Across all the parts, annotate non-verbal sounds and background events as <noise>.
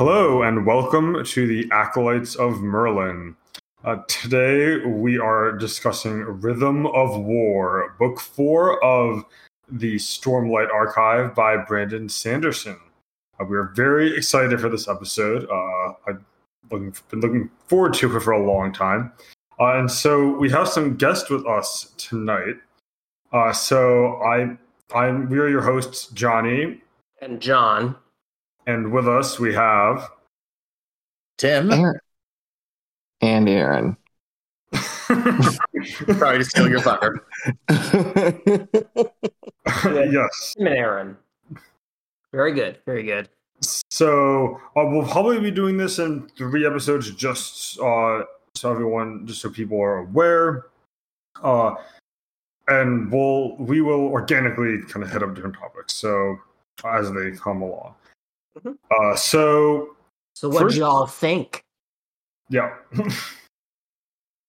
Hello and welcome to the Acolytes of Merlin. Uh, today we are discussing Rhythm of War, Book 4 of the Stormlight Archive by Brandon Sanderson. Uh, we are very excited for this episode. Uh, I've been looking forward to it for a long time. Uh, and so we have some guests with us tonight. Uh, so I, I'm we are your hosts, Johnny, and John. And with us we have Tim. Aaron. And Aaron. <laughs> Sorry to steal your thunder. <laughs> yes. Tim and Aaron. Very good. Very good. So uh, we'll probably be doing this in three episodes, just uh, so everyone, just so people are aware. Uh, and we'll we will organically kind of hit up different topics, so as they come along. Mhm. Uh, so So, what First- do y'all think? yeah. <laughs>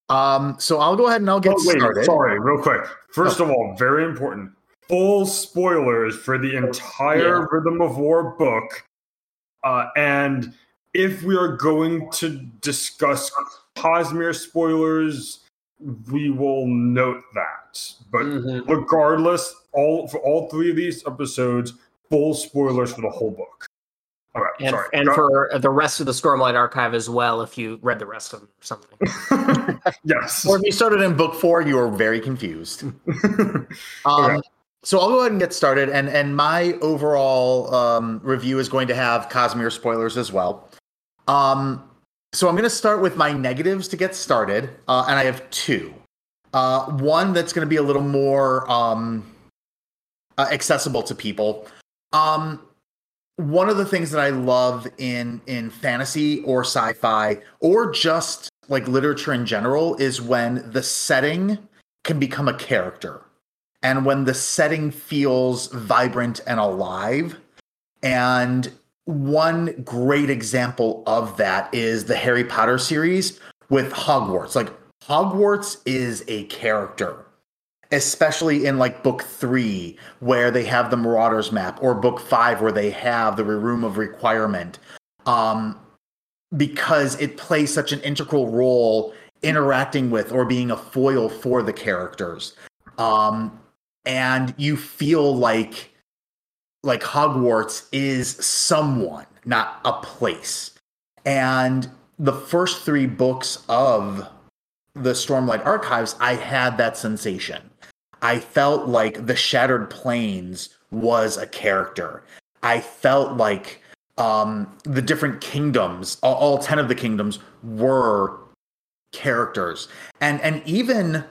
Um, so I'll go ahead and I'll get oh, wait, started. sorry, real quick. First of all, very important. Full spoilers for the entire Yeah. Rhythm of War book. Uh, and if we are going to discuss Cosmere spoilers, we will note that. But Mhm. regardless, all for all three of these episodes, full spoilers for the whole book. All right, And, sorry. and Go- for the rest of the Stormlight Archive as well, if you read the rest of them or something. <laughs> yes. Or if you started in book four, you were very confused. <laughs> Um, Okay. So I'll go ahead and get started, and and my overall um, review is going to have Cosmere spoilers as well. Um, so I'm going to start with my negatives to get started, uh, and I have two. Uh, one that's going to be a little more um, uh, accessible to people. Um, one of the things that I love in in fantasy or sci-fi or just like literature in general is when the setting can become a character and when the setting feels vibrant and alive. And one great example of that is the Harry Potter series with Hogwarts. Like, Hogwarts is a character, especially in like book three, where they have the Marauders map, or book five, where they have the Room of Requirement. Um, because it plays such an integral role interacting with or being a foil for the characters um and you feel like like hogwarts is someone not a place and the first three books of the stormlight archives i had that sensation i felt like the shattered plains was a character. I felt like um the different kingdoms all, all 10 of the kingdoms were characters. And and even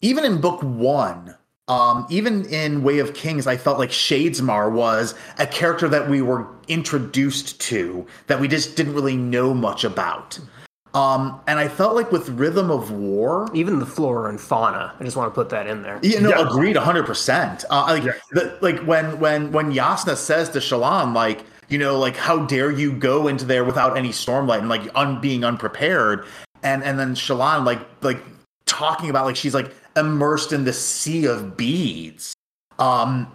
even in book one um even in way of kings i felt like shadesmar was a character that we were introduced to that we just didn't really know much about um and i felt like with rhythm of war Even the flora and fauna. I just want to put that in there. yeah, no, Yeah. agreed, hundred percent. Uh, like, Yeah. the, like when when when Yasna says to Shallan, like, you know, like, how dare you go into there without any stormlight and like un, being unprepared, and and then Shallan like like talking about like she's like immersed in the sea of beads. Um,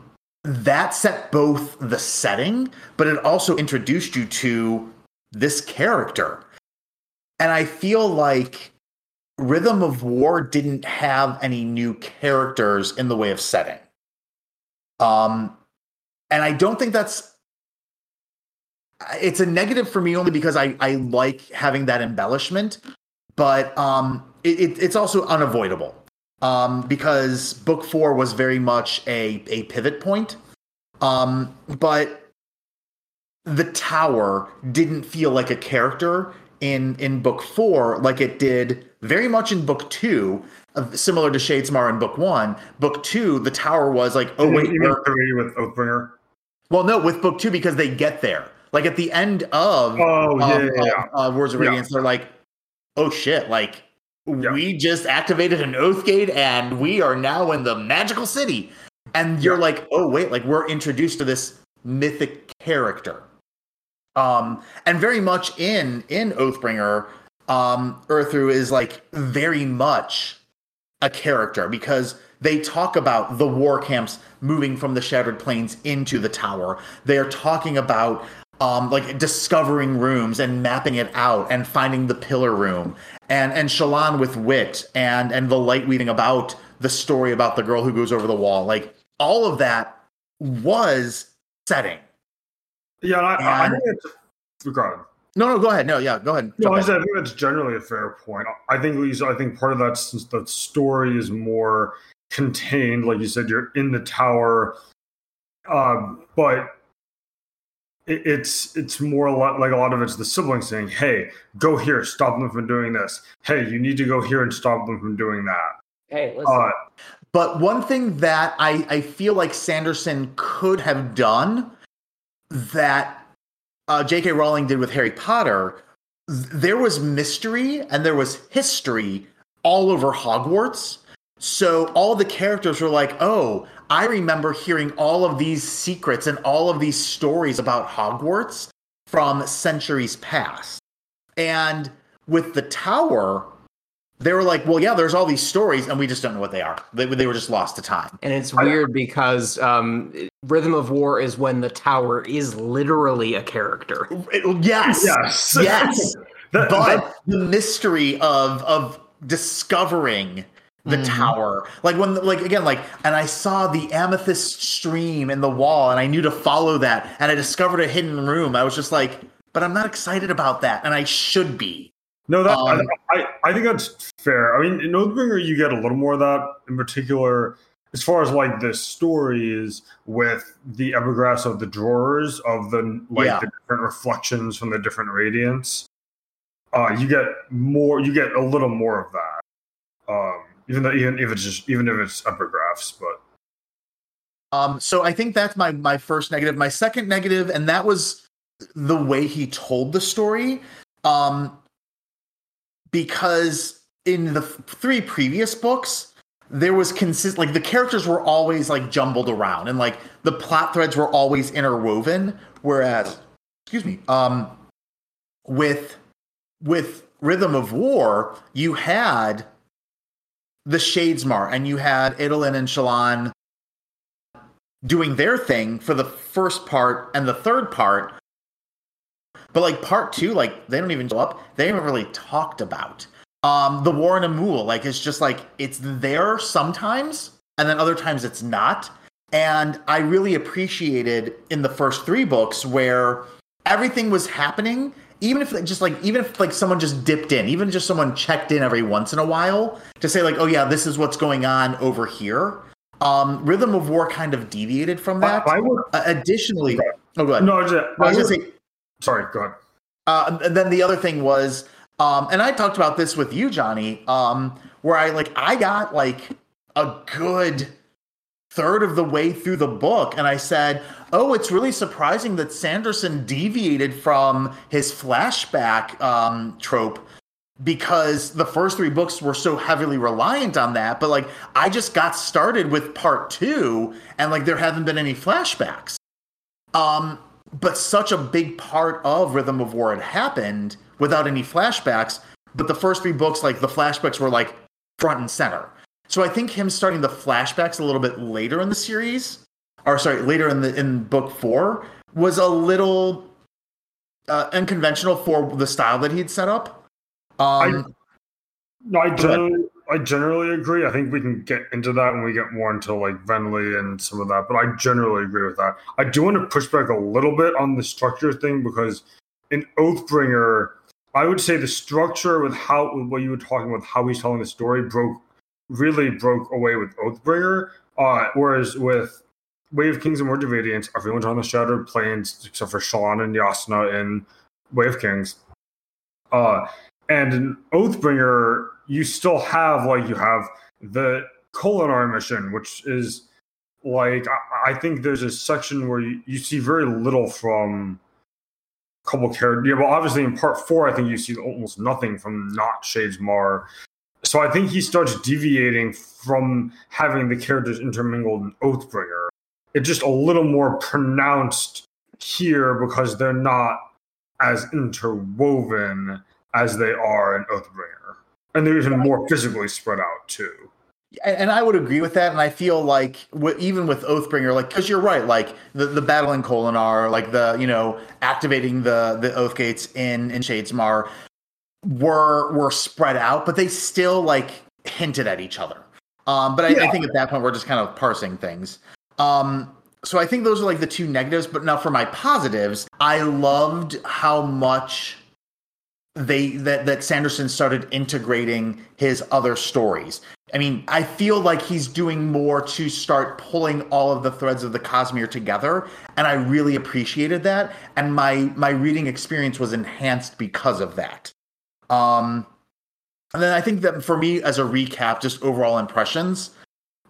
that set both the setting, but it also introduced you to this character, and I feel like Rhythm of War didn't have any new characters in the way of setting. Um, and I don't think that's it's a negative for me only because I, I like having that embellishment, but um, it, it, it's also unavoidable um, because book four was very much a, a pivot point. Um, but the tower didn't feel like a character in in book four like it did very much in book two uh, similar to shadesmar in book one book two the tower was like oh wait even we're- three with Oathbringer. well no with book two because they get there like at the end of Oh yeah, of, yeah, yeah. uh, words of Yeah. radiance they're like oh shit like Yeah. we just activated an oath gate and we are now in the magical city and you're Yeah. like oh wait like we're introduced to this mythic character um and very much in in oathbringer um Urithiru is like very much a character because they talk about the war camps moving from the shattered plains into the tower. They are talking about um, like discovering rooms and mapping it out and finding the pillar room and and Shallan with wit and and the light weaving about the story about the girl who goes over the wall. Like all of that was setting Yeah, I, I And- think it's regardless. no no go ahead no yeah go ahead No, I said I think that's generally a fair point. I think Lisa, I think part of that since the story is more contained, like you said, you're in the tower, um, but it, it's it's more a lot like a lot of it's the siblings saying, "Hey, go here, stop them from doing this. Hey, you need to go here and stop them from doing that." Hey, listen. Uh, But one thing that I, I feel like Sanderson could have done that uh, J.K. Rowling did with Harry Potter, th- there was mystery and there was history all over Hogwarts. So all the characters were like, oh, I remember hearing all of these secrets and all of these stories about Hogwarts from centuries past. And with the tower, they were like, well, yeah, there's all these stories, and we just don't know what they are. They, they were just lost to time. and it's weird because um, Rhythm of War is when the tower is literally a character. It- yes, yes, yes. <laughs> <laughs> That- but that- the mystery of of discovering the Mhm. tower, like when, like again, like, and I saw the amethyst stream in the wall, and I knew to follow that, and I discovered a hidden room. I was just like, but I'm not excited about that, and I should be. No, that Um, I, I think that's fair. I mean, in Oathbringer, you get a little more of that. In particular, as far as like the stories with the epigraphs of the drawers of the like Yeah. the different reflections from the different radiants. Uh, you get more. You get a little more of that. Um, even though even if it's just even if it's epigraphs, but Um, so I think that's my my first negative. My second negative, and that was the way he told the story. Um, because in the three previous books, there was consist like the characters were always like jumbled around, and like the plot threads were always interwoven. Whereas, excuse me, um, with with Rhythm of War, you had the Shadesmar, and you had Adolin and Shallan doing their thing for the first part and the third part. But like part two, like they don't even show up. They haven't really talked about. Um, the War in Emul, like it's just like it's there sometimes, and then other times it's not. And I really appreciated in the first three books where everything was happening, even if just like even if like someone just dipped in, even just someone checked in every once in a while to say like, oh yeah, this is what's going on over here. Um, Rhythm of War kind of deviated from that. I, I would Uh, additionally, oh, go ahead. no. I was, I was gonna say, sorry. Go ahead. uh, and then the other thing was, um, and I talked about this with you, Johnny, um, where I like I got like a good third of the way through the book, and I said, "Oh, it's really surprising that Sanderson deviated from his flashback um, trope." Because the first three books were so heavily reliant on that, but like I just got started with part two, and like there haven't been any flashbacks. Um, but such a big part of Rhythm of War had happened without any flashbacks. But the first three books, like the flashbacks were like front and center. So I think him starting the flashbacks a little bit later in the series, or sorry, later in the in book four, was a little uh, unconventional for the style that he'd set up. Um, I ahead. generally, I generally agree. I think we can get into that when we get more into like Venley and some of that. But I generally agree with that. I do want to push back a little bit on the structure thing because in Oathbringer, I would say the structure with how with what you were talking about, how he's telling the story, broke really broke away with Oathbringer. Uh, whereas with Way of Kings and Word of everyone's on the Shattered Plains except for Shallan and Yasna in Way of Kings. Uh, and in Oathbringer, you still have like you have the Kholinar mission, which is like I, I think there's a section where you, you see very little from a couple characters. Yeah, well, obviously in part four, I think you see almost nothing from not Shadesmar. So I think he starts deviating from having the characters intermingled in Oathbringer. It's just a little more pronounced here because they're not as interwoven as they are in Oathbringer. And they're even more physically spread out too. And and I would agree with that. And I feel like even with Oathbringer, like because you're right, like the the battle in Kholinar, like the you know activating the the Oath Gates in in Shadesmar were were spread out, but they still like hinted at each other. Um, but I, I think at that point we're just kind of parsing things. Um, so I think those are like the two negatives. But now for my positives, I loved how much they that that Sanderson started integrating his other stories. I mean, I feel like he's doing more to start pulling all of the threads of the Cosmere together, and I really appreciated that. And my my reading experience was enhanced because of that. Um, and then I think that for me, as a recap, just overall impressions,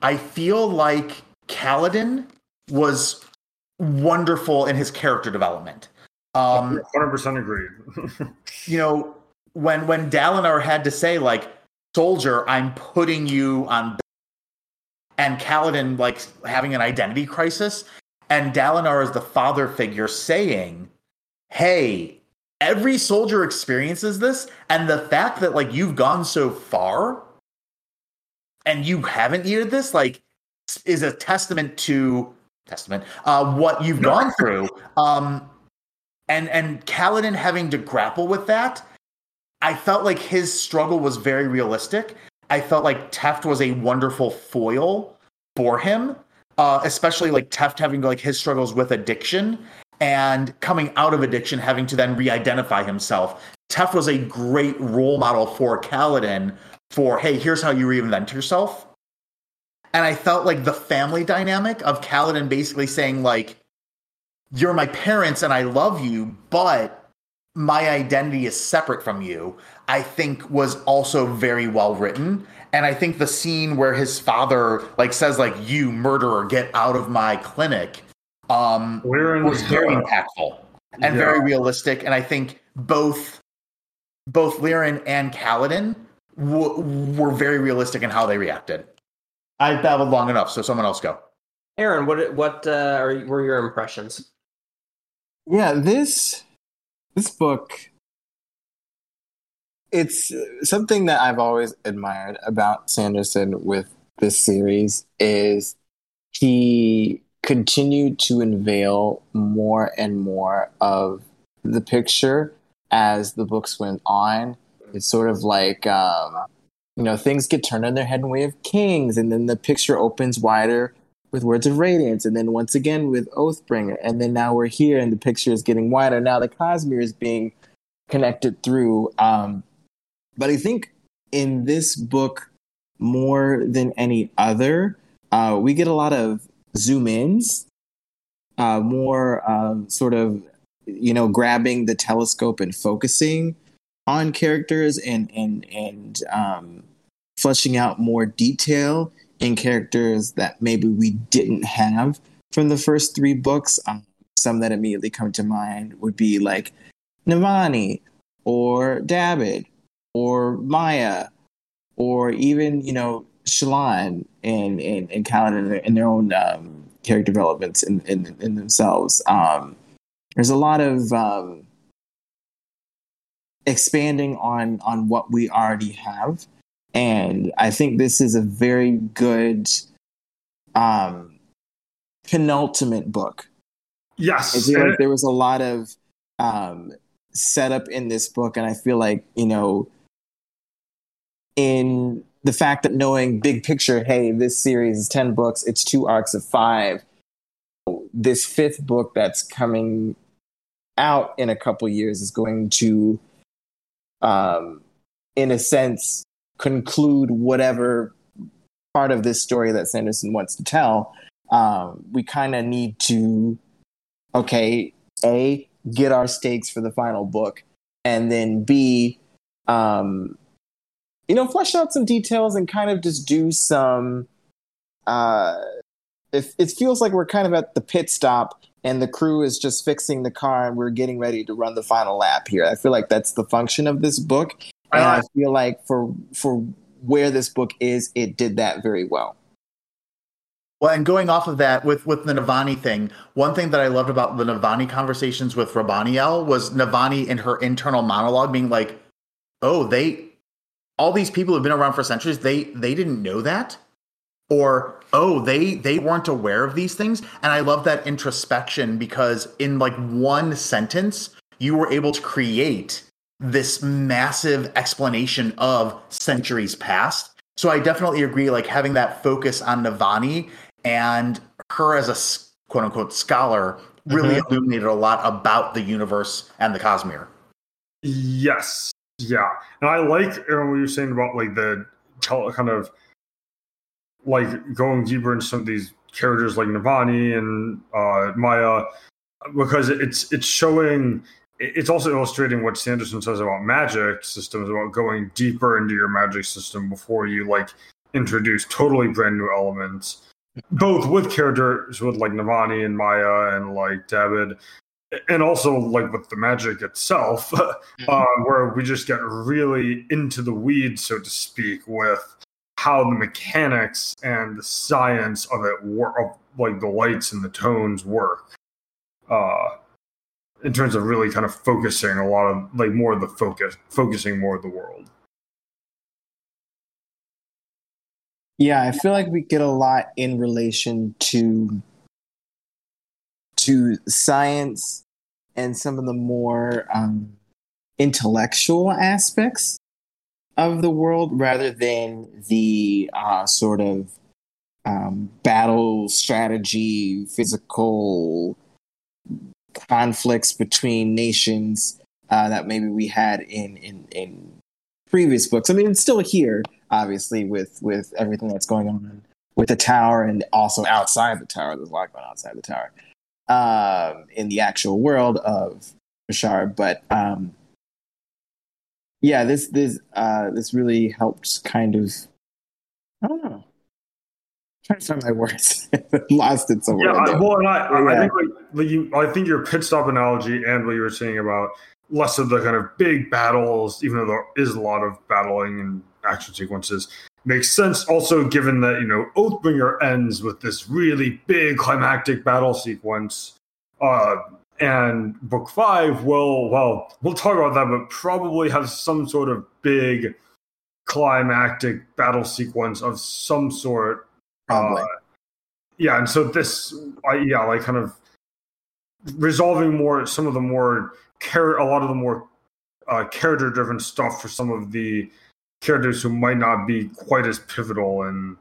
I feel like Kaladin was wonderful in his character development. Um, 100% agreed. <laughs> you know, when when Dalinar had to say like, "Soldier, I'm putting you on," and Kaladin like having an identity crisis, and Dalinar is the father figure saying, "Hey, every soldier experiences this, and the fact that like you've gone so far, and you haven't needed this, like, is a testament to testament uh, what you've gone through." Um, and and Kaladin having to grapple with that, I felt like his struggle was very realistic. I felt like Teft was a wonderful foil for him, uh, especially like Teft having like his struggles with addiction and coming out of addiction, having to then re-identify himself. Teft was a great role model for Kaladin for hey, here's how you reinvent yourself. And I felt like the family dynamic of Kaladin basically saying like, you're my parents and I love you, but my identity is separate from you, I think was also very well written. And I think the scene where his father like says like you murderer get out of my clinic um We're in was very impactful and Yeah. very realistic and I think both both Lirin and Kaladin w- were very realistic in how they reacted. I babbled long enough, so someone else go. Aaron, what what uh, are, were your impressions? Yeah, this this book it's something that I've always admired about Sanderson with this series is he continued to unveil more and more of the picture as the books went on. It's sort of like um, you know things get turned on their head in way of kings, and then the picture opens wider with Words of Radiance, and then once again with Oathbringer, and then now we're here, and the picture is getting wider. Now the Cosmere is being connected through. Um, but I think in this book, more than any other, uh, we get a lot of zoom ins, uh, more um, sort of, you know, grabbing the telescope and focusing on characters and and and um, fleshing out more detail in characters that maybe we didn't have from the first three books. Um, some that immediately come to mind would be like Navani or Dabbid or Maya or even, you know, Shallan and, and, and Kaladin in their own um, character developments in, in, in themselves. Um, there's a lot of um, expanding on, on what we already have. And I think this is a very good um, penultimate book I Yes. feel like there was a lot of um, setup in this book, and I feel like you know, in the fact that knowing big picture, hey, this series is ten books, it's two arcs of five. This fifth book that's coming out in a couple years is going to, um, in a sense, conclude whatever part of this story that Sanderson wants to tell. Um, we kind of need to okay, A, get our stakes for the final book, and then B, um, you know, flesh out some details and kind of just do some. Uh, it, it feels like we're kind of at the pit stop and the crew is just fixing the car and we're getting ready to run the final lap here. I feel like that's the function of this book. And I uh, feel like for for where this book is, it did that very well. Well, and going off of that with with the Navani thing, one thing that I loved about the Navani conversations with Raboniel was Navani in her internal monologue being like, "Oh, they, all these people have been around for centuries. They they didn't know that. or oh they they weren't aware of these things and i love that introspection because in like one sentence you were able to create this massive explanation of centuries past so i definitely agree like having that focus on navani and her as a quote unquote scholar really Mhm. illuminated a lot about the universe and the cosmere Yes. Yeah. And I like uh, what you're saying about like the tell kind of like going deeper into some of these characters like Navani and uh, Maya because it's it's showing it's also illustrating what Sanderson says about magic systems about going deeper into your magic system before you like introduce totally brand new elements both with characters with like Navani and Maya and like Dabbid and also like with the magic itself <laughs> uh, where we just get really into the weeds, so to speak, with how the mechanics and the science of it work, of like the lights and the tones work. Uh, in terms of really kind of focusing a lot of like more of the focus, focusing more of the world. Yeah, I feel like we get a lot in relation to to science and some of the more um, intellectual aspects of the world rather than the uh, sort of um, battle strategy, physical conflicts between nations uh, that maybe we had in, in in previous books. I mean, it's still here, obviously, with with everything that's going on with the tower and also outside the tower. There's a lot going on outside the tower um, in the actual world of Roshar. But um, yeah, this this uh, this really helped kind of. I don't know. I'm trying to find my words. <laughs> Lost it somewhere. Yeah, I, well, I, I, I think you, I think your pit stop analogy and what you were saying about less of the kind of big battles, even though there is a lot of battling and action sequences, makes sense. Also, given that you know Oathbringer ends with this really big climactic battle sequence, uh, and Book Five will, well, we'll talk about that, but probably have some sort of big climactic battle sequence of some sort Probably. uh, yeah, and so this, I yeah, like kind of resolving more some of the more char- a lot of the more uh, character driven stuff for some of the characters who might not be quite as pivotal and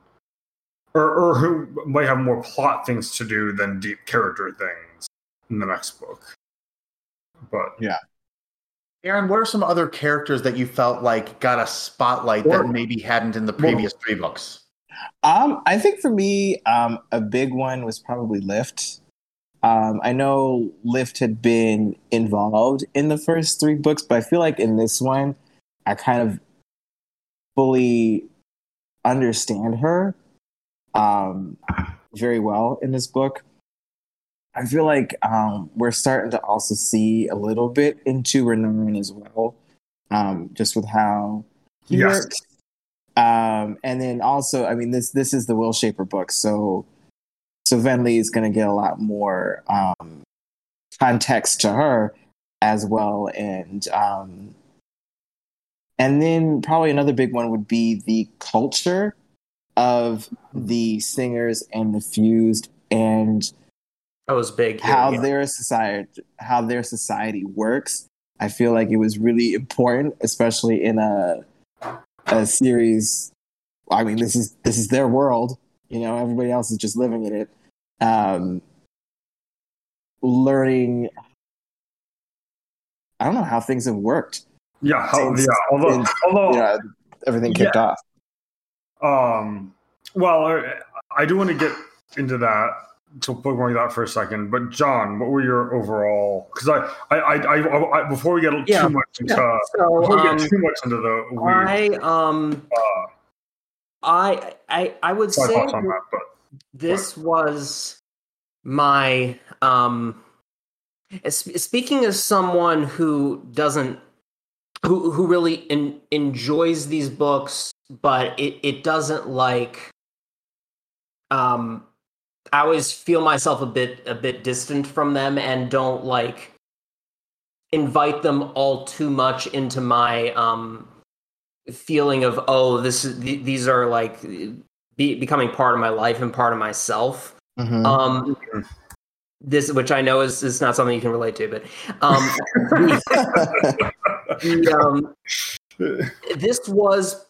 or, or who might have more plot things to do than deep character things in the next book. But yeah aaron what are some other characters that you felt like got a spotlight Or- that maybe hadn't in the previous three books Um, I think for me, um, a big one was probably Lyft. Um, I know Lyft had been involved in the first three books, but I feel like in this one, I kind of fully understand her um, very well in this book. I feel like um, we're starting to also see a little bit into Renarin as well, um, just with how he Yes. works. Um, and then also, I mean, this this is the Will Shaper book, so so Venli is going to get a lot more um, context to her as well, and um, and then probably another big one would be the culture of the singers and the fused and That was big. here, how yeah. their society how their society works. I feel like it was really important, especially in a a series. I mean, this is this is their world. You know, everybody else is just living in it. Um, learning, I don't know how things have worked. yeah, how, Since- yeah. Although, since, although You know, everything kicked off. Um, well, I- I do want to get into that to bookmark that for a second. But John, what were your overall? Because I, I, I, I, I, before we get Yeah, too much into, So, before we um, get too much into the weird I um, uh, I I I would say that, but this was my um speaking as someone who doesn't who who really in, enjoys these books but it it doesn't like um I always feel myself a bit a bit distant from them and don't like invite them all too much into my um feeling of oh this is th- these are like be, becoming part of my life and part of myself. Mhm. Um, this, which I know is, is not something you can relate to, but um, the, the, um, this was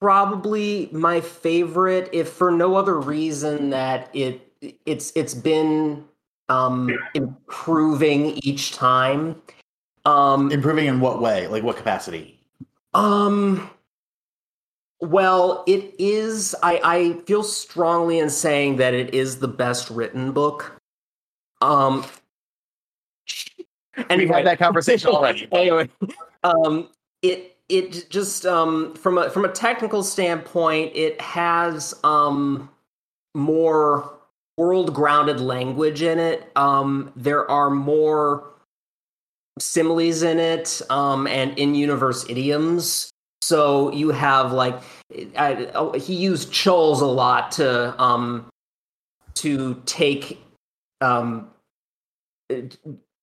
probably my favorite, if for no other reason that it it's it's been um, improving each time. Um, Improving in what way? Like what capacity? um. Well, it is. I I feel strongly in saying that it is the best written book. Um. we Anyway, had that conversation already. <laughs> anyway, um, it it just um from a from a technical standpoint, it has um more world grounded language in it. Um, there are more similes in it, um, and in universe idioms. So you have like I, oh, he used chulls a lot to um to take um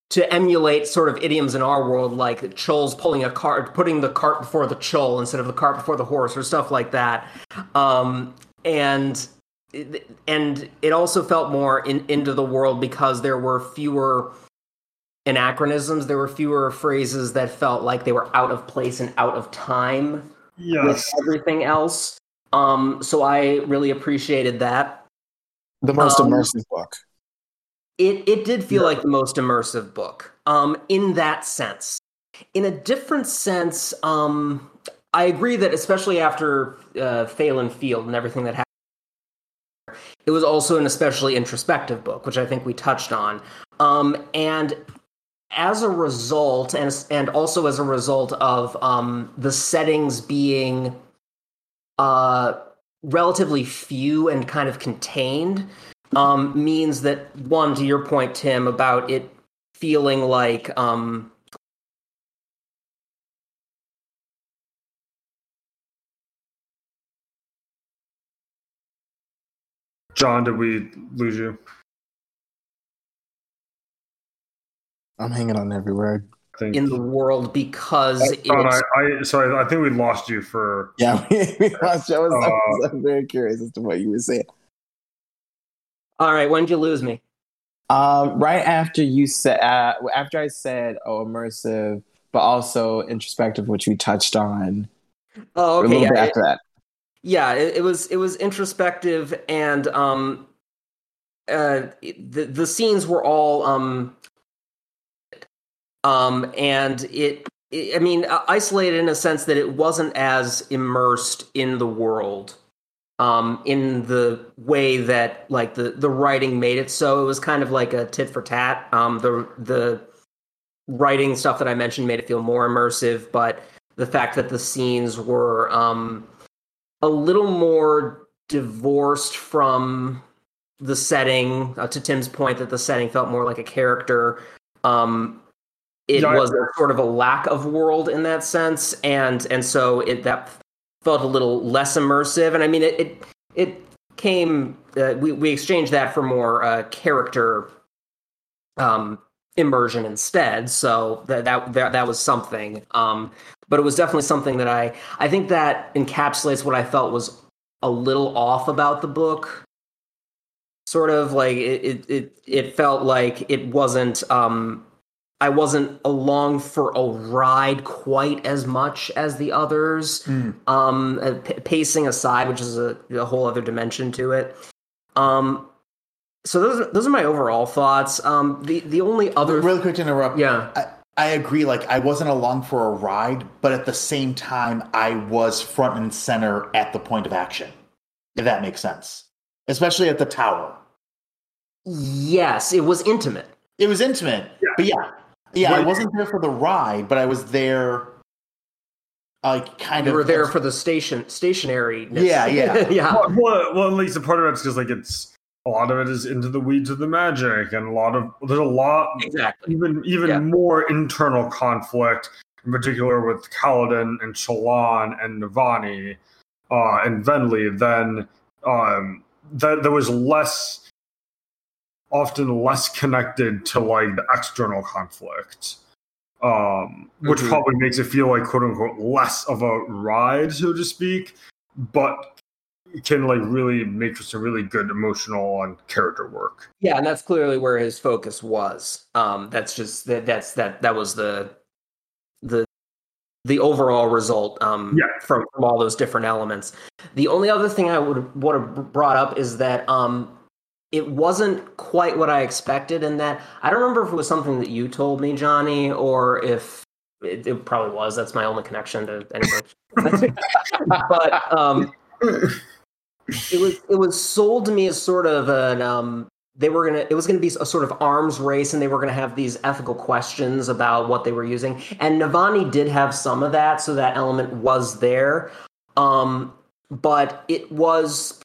to emulate sort of idioms in our world, like chulls pulling a cart, putting the cart before the chull instead of the cart before the horse, or stuff like that. Um, and and it also felt more in, into the world because there were fewer anachronisms. There were fewer phrases that felt like they were out of place and out of time with everything else. Um, so I really appreciated that. the most Um, immersive book. It it did feel like the most immersive book. Um, in that sense. In a different sense, um, I agree that especially after uh, Thaylen Field and everything that happened, it was also an especially introspective book, which I think we touched on. Um, and as a result, and and also as a result of um, the settings being uh, relatively few and kind of contained, um, means that one to your point, Tim, about it feeling like um, John, did we lose you? I'm hanging on every word. I think. in the world because John, it's, I, I sorry, I think we lost you for. Yeah, <laughs> we lost you. I was, I Uh, was I'm very curious as to what you were saying. all right. When did you lose me? Um, right after you said, uh, after I said, "Oh, immersive," but also introspective, which we touched on. Oh, a okay. little Yeah, bit it- that. yeah it, it was it was introspective and um uh the the scenes were all um um and it, it i mean uh, isolated in a sense that it wasn't as immersed in the world um in the way that like the the writing made it. So it was kind of like a tit for tat. Um the the writing stuff that i mentioned made it feel more immersive but the fact that the scenes were um a little more divorced from the setting uh, to tim's point that the setting felt more like a character um it Yeah, was a sort of a lack of world in that sense and and so it that felt a little less immersive and i mean it it, it came uh, we, we exchanged that for more uh, character um immersion instead so that, that that that was something um but it was definitely something that i i think that encapsulates what i felt was a little off about the book. Sort of like it it it, it felt like it wasn't um I wasn't along for a ride quite as much as the others. Hmm. Um, uh, p- pacing aside, which is a, a whole other dimension to it. Um, so those are, those are my overall thoughts. Um, the the only other Really quick to interrupt. yeah I, I agree. Like I wasn't along for a ride, but at the same time, I was front and center at the point of action. If that makes sense, especially at the tower. yes, it was intimate. It was intimate, but yeah, yeah. I wasn't there for the ride, but I was there. Like kind You of were there for the station stationary. Yeah, yeah. <laughs> yeah. Well, well, well, at least a part of it's because like it's a lot of it is into the weeds of the magic, and a lot of there's a lot Exactly. even even Yeah. more internal conflict, in particular with Kaladin and Shallan and Navani uh, and Venli, than um, that there was less often less connected to like the external conflict. Um, which Mhm. probably makes it feel like quote unquote less of a ride, so to speak. But can like really make for some really good emotional and character work. Yeah, and that's clearly where his focus was. Um, that's just that that's that that was the the the overall result um, Yeah. from, from all those different elements. The only other thing I would would have brought up is that um, it wasn't quite what I expected, in that I don't remember if it was something that you told me, Johnny, or if it, it probably was. That's my only connection to anything. <laughs> but um, it was it was sold to me as sort of an um they were gonna it was gonna be a sort of arms race and they were gonna have these ethical questions about what they were using and navani did have some of that so that element was there um but it was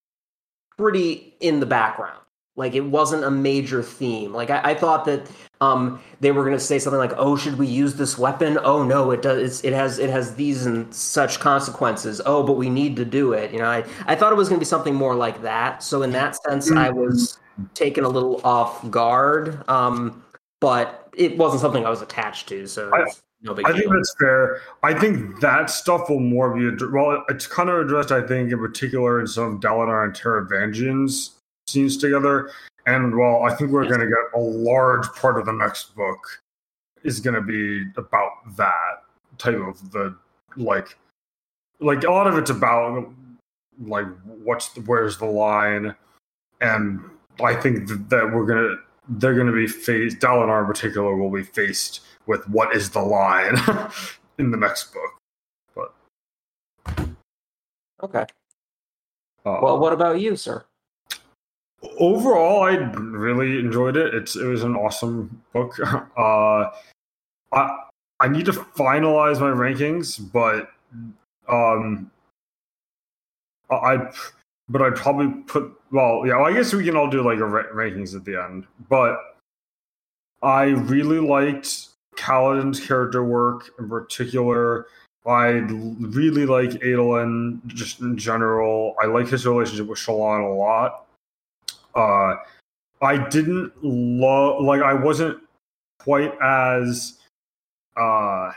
pretty in the background like it wasn't a major theme. Like i, I thought that um they were going to say something like oh should we use this weapon? Oh no it does it's, it has it has these and such consequences. Oh but we need to do it. You know i i thought it was going to be something more like that. So in that sense i was taken a little off guard um but it wasn't something i was attached to so I- no big I deal. think that's fair. I think that stuff will more be well. It's kind of addressed, I think, in particular in some of Dalinar and Taravangian's scenes together. And well, I think we're going to get a large part of the next book is going to be about that type of the like, like a lot of it's about like what's the, where's the line, and I think that, that we're gonna they're gonna be faced. Dalinar in particular will be faced with what is the line <laughs> in the next book. But okay Uh, well what about you sir overall, I really enjoyed it. It's it was an awesome book. <laughs> Uh, I I need to finalize my rankings, but um, I but I'd probably put well, yeah. Well, I guess we can all do like a ra- rankings at the end, but I really liked Kaladin's character work in particular. I really like Adolin just in general. I like his relationship with Shallan a lot. Uh, I didn't love like I wasn't quite as uh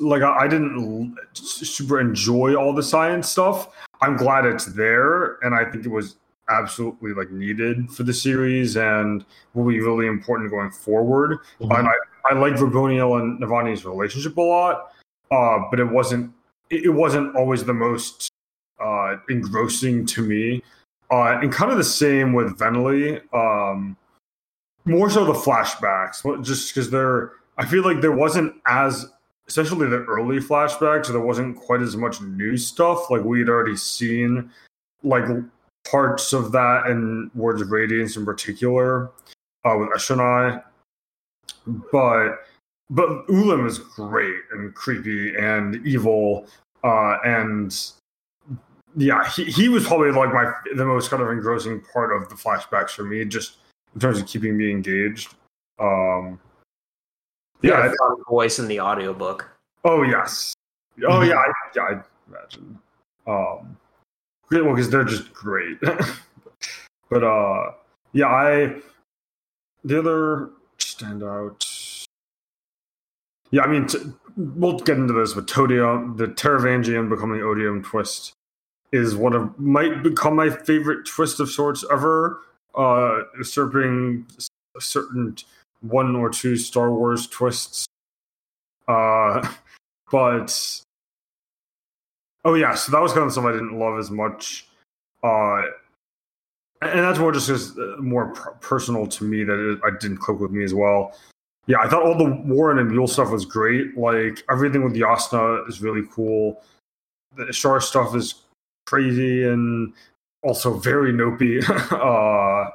like I, I didn't l- super enjoy all the science stuff. I'm glad it's there, and I think it was absolutely like needed for the series and will be really important going forward. Mhm. And I, I like Raboniel and Navani's relationship a lot, uh, but it wasn't it it wasn't always the most uh, engrossing to me. Uh, and kind of the same with Venli. Um, more so the flashbacks, just because they're. I feel like there wasn't as, especially the early flashbacks, there wasn't quite as much new stuff. Like we had already seen, like parts of that in Words of Radiance in particular, uh, with Eshonai. But but Ulim is great and creepy and evil, uh, and yeah, he, he was probably like my the most kind of engrossing part of the flashbacks for me, just in terms of keeping me engaged. Um, yeah yeah. voice in the audiobook Oh yes. Oh yeah. I, yeah. I imagine. Um, great- well, because they're just great. <laughs> but uh, yeah. I the other standout. Yeah, I mean, t- we'll get into this, but Todium, the Taravangian becoming Odium twist is one of might become my favorite twist of sorts ever. Uh, usurping s- certain one or two Star Wars twists. Uh, <laughs> but oh yeah, so that was kind of something I didn't love as much. Uh, and that's more just uh, more personal to me that it, I didn't click with me as well. Yeah, I thought all the war in Emul stuff was great. Like everything with Yasna is really cool. The Shar stuff is crazy and also very nopey. <laughs> uh,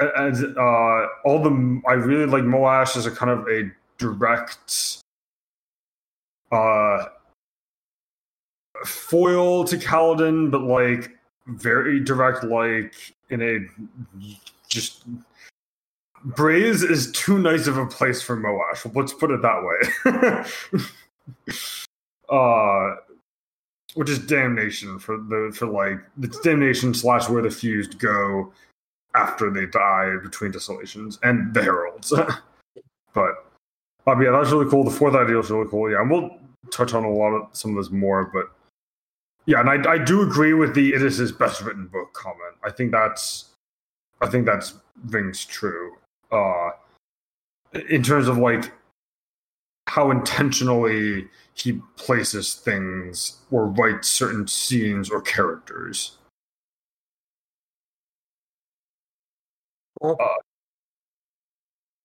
uh, all the I really like Moash as a kind of a direct uh, foil to Kaladin, but like very direct, like in a just Braize is too nice of a place for Moash. Let's put it that way. <laughs> uh which is damnation for the for like it's damnation slash where the fused go after they die between desolations and the heralds. <laughs> but um, yeah, that's really cool. The fourth ideal is really cool. Yeah, and we'll touch on a lot of some of this more, but Yeah, and I, I do agree with the it is his best written book comment. I think that's I think that's rings true. Uh in terms of like how intentionally he places things or writes certain scenes or characters. Uh,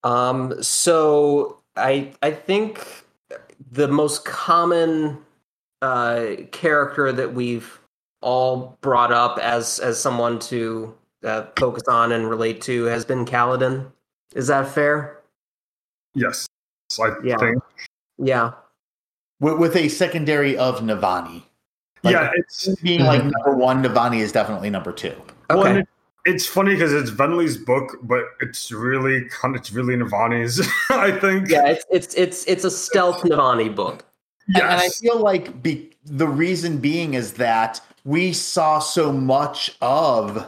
um, so I I think the most common uh, character that we've all brought up as as someone to uh, focus on and relate to has been Kaladin. Is that fair? Yes, I Yeah. think. Yeah. with, with a secondary of Navani. Like, yeah, it's being like number one, Navani is definitely number two. well, Okay. and it- it's funny because it's Venli's book, but it's really kind of it's really Navani's. <laughs> I think. yeah, it's it's it's it's a stealth Navani book. And- And I feel like be, the reason being is that we saw so much of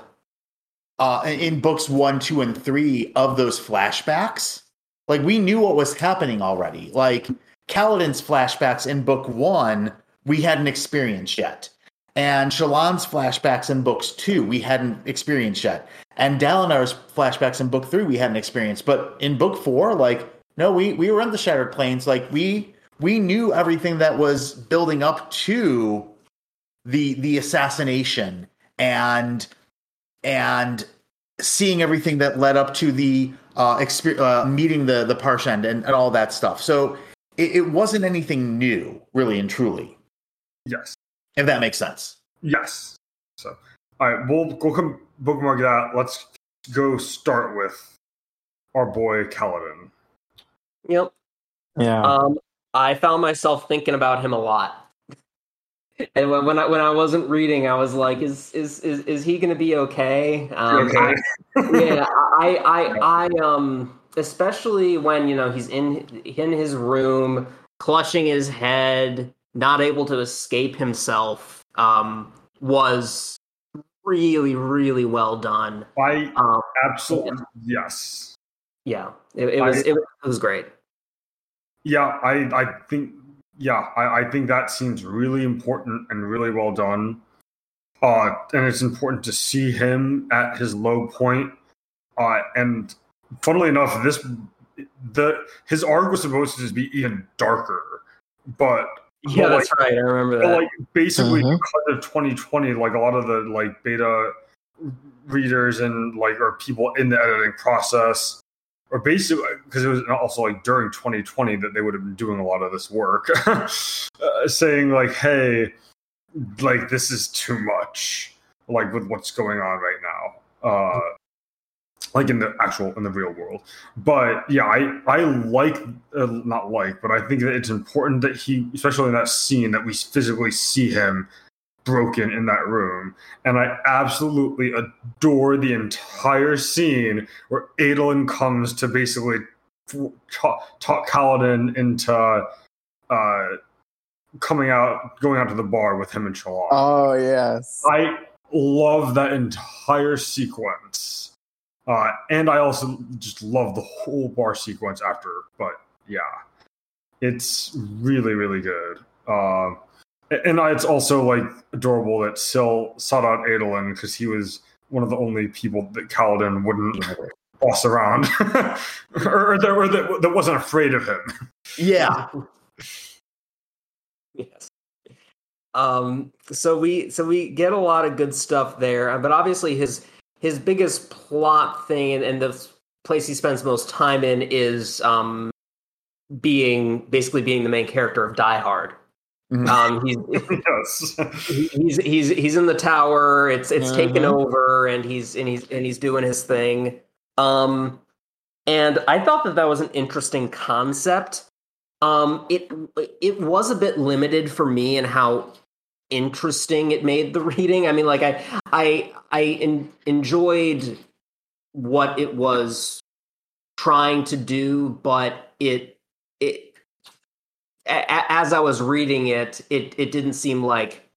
uh, in- in books one, two, and three of those flashbacks. Like we knew what was happening already. Like Kaladin's flashbacks in book one, we hadn't experienced yet. And Shallan's flashbacks in books two, we hadn't experienced yet. And Dalinar's flashbacks in book three, we hadn't experienced. But in book four, like, no, we we were in the Shattered Plains. Like we we knew everything that was building up to the the assassination and and seeing everything that led up to the uh, exper- uh meeting the the Parshend and, and all that stuff. So it, it wasn't anything new, really and truly, Yes. if that makes sense. Yes. So, all right, we'll go come bookmark that. Let's go start with our boy Kaladin. Yep. Yeah. Um, I found myself thinking about him a lot. And when, when I when I wasn't reading, I was like, "Is is is, is he going to be okay?" Um, okay. yeah, <laughs> I, I, I, um, especially when you know he's in in his room, clutching his head, not able to escape himself, um, was really, really well done. I Um, absolutely yes. yeah, it, it was I- it, was- it was great. Yeah, I I think yeah, I, I think that seems really important and really well done. Uh, and it's important to see him at his low point. Uh, and funnily enough, this the his arc was supposed to just be even darker, but Yeah, Well, that's right. I remember that. like basically Mhm. because of 2020 like a lot of the like beta readers and like or people in the editing process or basically because it was also like during 2020 that they would have been doing a lot of this work. <laughs> Uh, saying like hey like this is too much like with what's going on right now. Uh like in the actual in the real world. But yeah i i like uh, not like but i think that it's important that he especially in that scene that we physically see him broken in that room and i absolutely adore the entire scene where adolin comes to basically f- talk, talk Kaladin into uh coming out going out to the bar with him and Shallan. oh yes. I love that entire sequence. Uh, and I also just love the whole bar sequence after. But yeah, it's really, really good. Uh, and it's also like adorable that Syl sought out Adolin because he was one of the only people that Kaladin wouldn't boss around, <laughs> or, that, or that, that wasn't afraid of him. Yeah. <laughs> yes. Um. So we so we get a lot of good stuff there, but obviously his his biggest plot thing and, and the place he spends most time in is um being basically being the main character of Die Hard. Mhm. Um. He's <laughs> yes. he's he's he's in the tower. It's it's taken Mhm. over, and he's and he's and he's doing his thing. Um, and I thought that that was an interesting concept. Um, it it was a bit limited for me in how interesting it made the <laughs> reading. I mean, like I I I en- enjoyed what it was trying to do, but it it a- as I was reading it, it it didn't seem like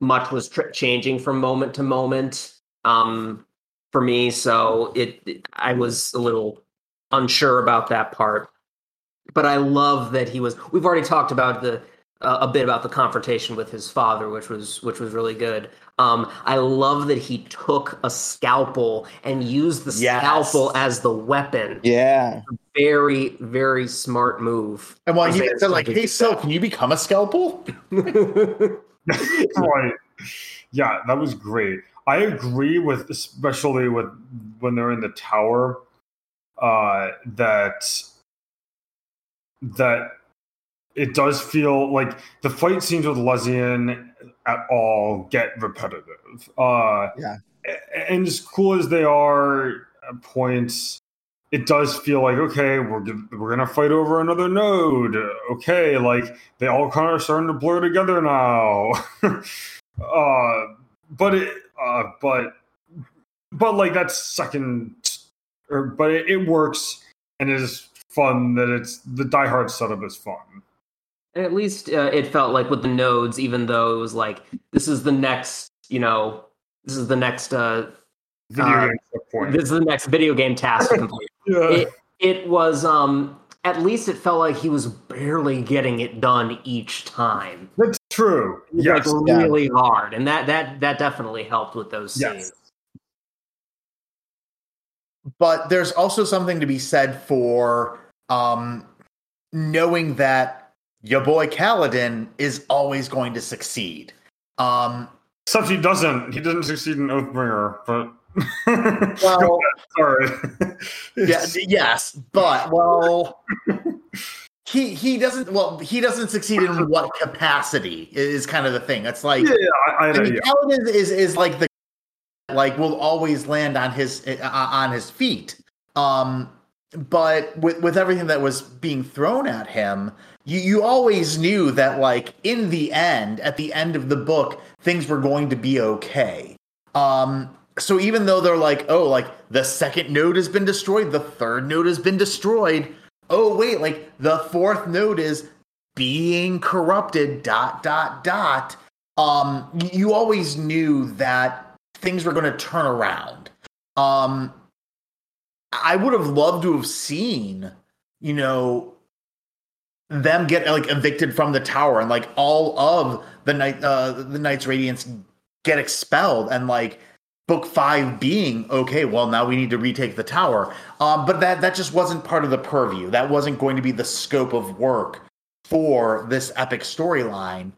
much was tr- changing from moment to moment um, for me. So it, it- I was a little unsure about that part. But I love that he was. We've already talked about the uh, a bit about the confrontation with his father, which was which was really good. Um, I love that he took a scalpel and used the Yes. scalpel as the weapon. Yeah. Very very smart move. And while As he said, like, hey, so can you become a scalpel? <laughs> right. Yeah, that was great. I agree with, especially with when they're in the tower, uh, that that it does feel like the fight scenes with Lezian at all get repetitive. Uh, Yeah. And as cool as they are at points, it does feel like okay, we're we're gonna fight over another node. Okay, like they all kind of starting to blur together now. <laughs> uh, but it, uh, but but like that's second, or but it, it works and it is fun that it's the Die Hard setup is fun. At least uh, it felt like with the nodes, even though it was like this is the next, you know, this is the next, uh, Video Uh, game this is the next video game task to complete. <laughs> yeah. it, it was um at least it felt like he was barely getting it done each time That's true. Yes. like Yeah. really hard and that that that definitely helped with those Yes. scenes But there's also something to be said for um, knowing that your boy Kaladin is always going to succeed. Um, Except he doesn't. He doesn't succeed in Oathbringer, but <laughs> well, sorry. <laughs> yeah, <laughs> yes, but well, he he doesn't. Well, he doesn't succeed in what capacity is kind of the thing. It's like yeah, I, I, I mean, yeah. Kaladin is is like the like will always land on his uh, on his feet. Um, but with with everything that was being thrown at him, you you always knew that like in the end, at the end of the book, things were going to be okay. Um, so even though they're like, oh, like the second node has been destroyed, the third node has been destroyed. Oh wait, like the fourth node is being corrupted. Dot dot dot. Um, you always knew that things were going to turn around. Um, I would have loved to have seen, you know, them get like evicted from the tower and like all of the night uh the Knights Radiant get expelled and like book 5 being okay well now we need to retake the tower. Um but that that just wasn't part of the purview. That wasn't going to be the scope of work for this epic storyline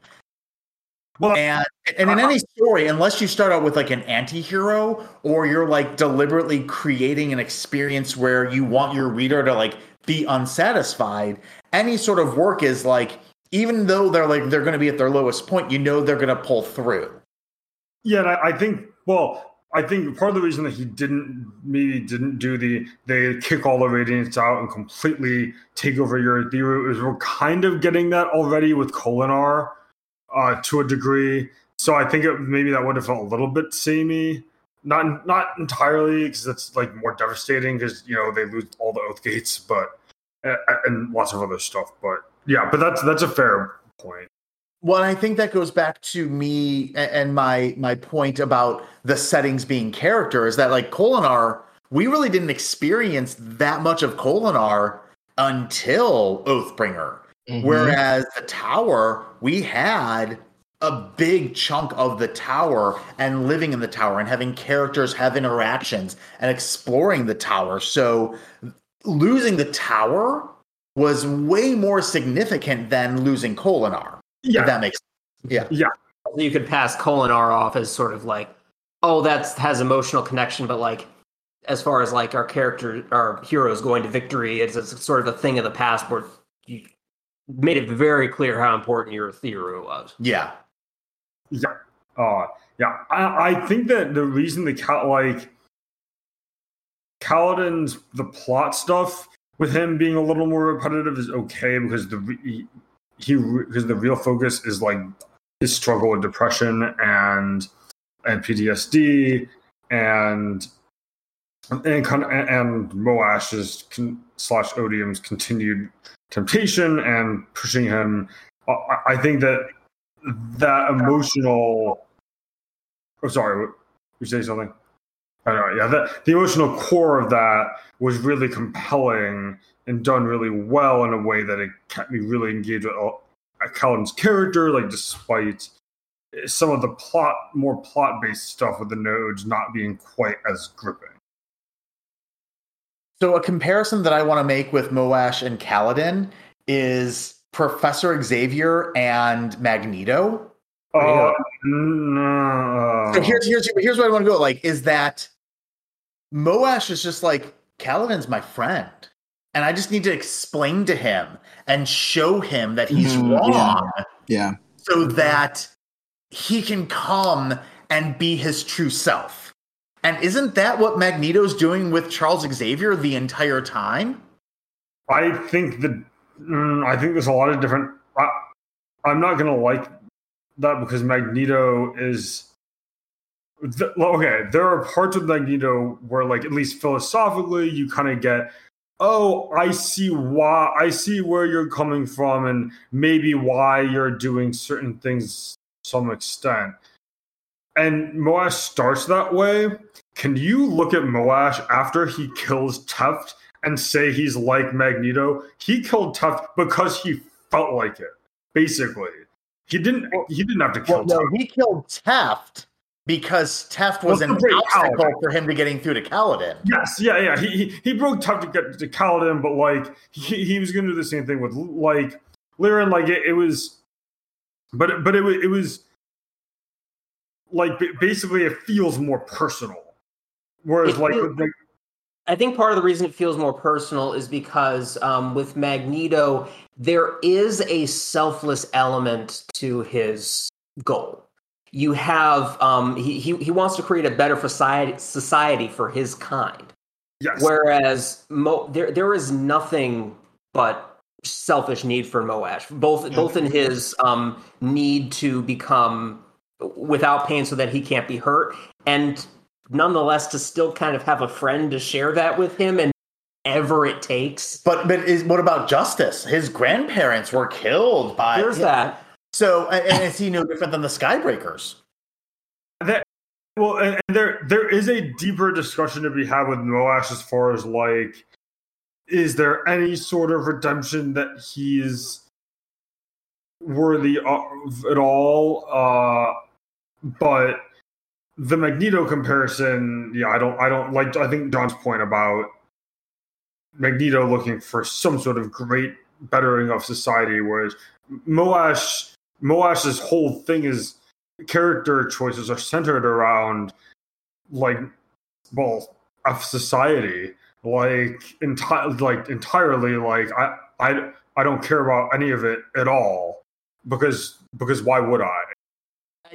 Well, and and in uh-huh. any story, unless you start out with like an anti-hero or you're like deliberately creating an experience where you want your reader to like be unsatisfied, any sort of work is like even though they're like they're going to be at their lowest point, you know they're going to pull through. Yeah, and I, I think. Well, I think part of the reason that he didn't maybe didn't do the they kick all the radiants out and completely take over Urithiru is we're kind of getting that already with Kholinar uh, to a degree. So I think it, maybe that would have felt a little bit samey. Not not entirely because it's like more devastating because you know they lose all the oath gates, but uh, and lots of other stuff. But yeah, but that's that's a fair point. Well, I think that goes back to me and my my point about the settings being character is that like Kholinar, we really didn't experience that much of Kholinar until Oathbringer. Mm-hmm. Whereas the tower, we had a big chunk of the tower and living in the tower and having characters have interactions and exploring the tower. So losing the tower was way more significant than losing Kholinar. If Yeah, that makes yeah. Yeah. You could pass Kholinar off as sort of like oh that's has emotional connection but like as far as like our character our heroes going to victory it's, it's sort of a thing of the past where you made it very clear how important Urithiru was Yeah. Yeah. Uh yeah. I, I think that the reason the Cal like Kaladin's the plot stuff with him being a little more repetitive is okay because the he, he because the real focus is like his struggle with depression and and PTSD and and kind of, and Moash's con, slash Odium's continued temptation and pushing him. I, I think that that emotional. Oh, sorry. You say something? I know. Yeah, the emotional core of that was really compelling and done really well in a way that it kept me really engaged with uh, all, Kaladin's character, like despite some of the plot, more plot based stuff with the nodes not being quite as gripping. So a comparison that I want to make with Moash and Kaladin is Professor Xavier and Magneto. Uh, no. So here's here's here's what I want to go. Like, is that Moash is just like Kaladin's my friend, and I just need to explain to him and show him that he's Mhm, wrong, Yeah. so that he can come and be his true self. And isn't that what Magneto's doing with Charles Xavier the entire time? I think that mm, I think there's a lot of different. I, I'm not gonna like that because Magneto is. th- okay, there are parts of Magneto where, like, at least philosophically, you kind of get, oh, I see why, I see where you're coming from, and maybe why you're doing certain things to some extent. And Moash starts that way. Can you look at Moash after he kills Teft and say he's like Magneto? He killed Teft because he felt like it. Basically, he didn't. He didn't have to kill Well, no, he killed Teft because Teft was Well, an obstacle Kaladin. for him to getting through to Kaladin. Yes, yeah, yeah. He he, he broke Teft to get to Kaladin, but like he, he was going to do the same thing with like Lirin. Like it, it was, but but it was it was like basically it feels more personal. Whereas It like Mag- I think part of the reason it feels more personal is because um, with Magneto, there is a selfless element to his goal. You have um, he, he he wants to create a better society society for his kind, yes, whereas Mo, there there is nothing but selfish need for Moash, both both in his um, need to become without pain so that he can't be hurt, and nonetheless to still kind of have a friend to share that with him and ever it takes. But but is what about justice? His grandparents were killed by. There's that. So and, and is he no different than the Skybreakers? that well and, and there there is a deeper discussion to be had with Moash as far as like is there any sort of redemption that he's worthy of at all uh but the magneto comparison yeah i don't i don't like i think john's point about magneto looking for some sort of great bettering of society whereas moash moash's whole thing is character choices are centered around like well of society like enti- like entirely like I, I i don't care about any of it at all because because why would i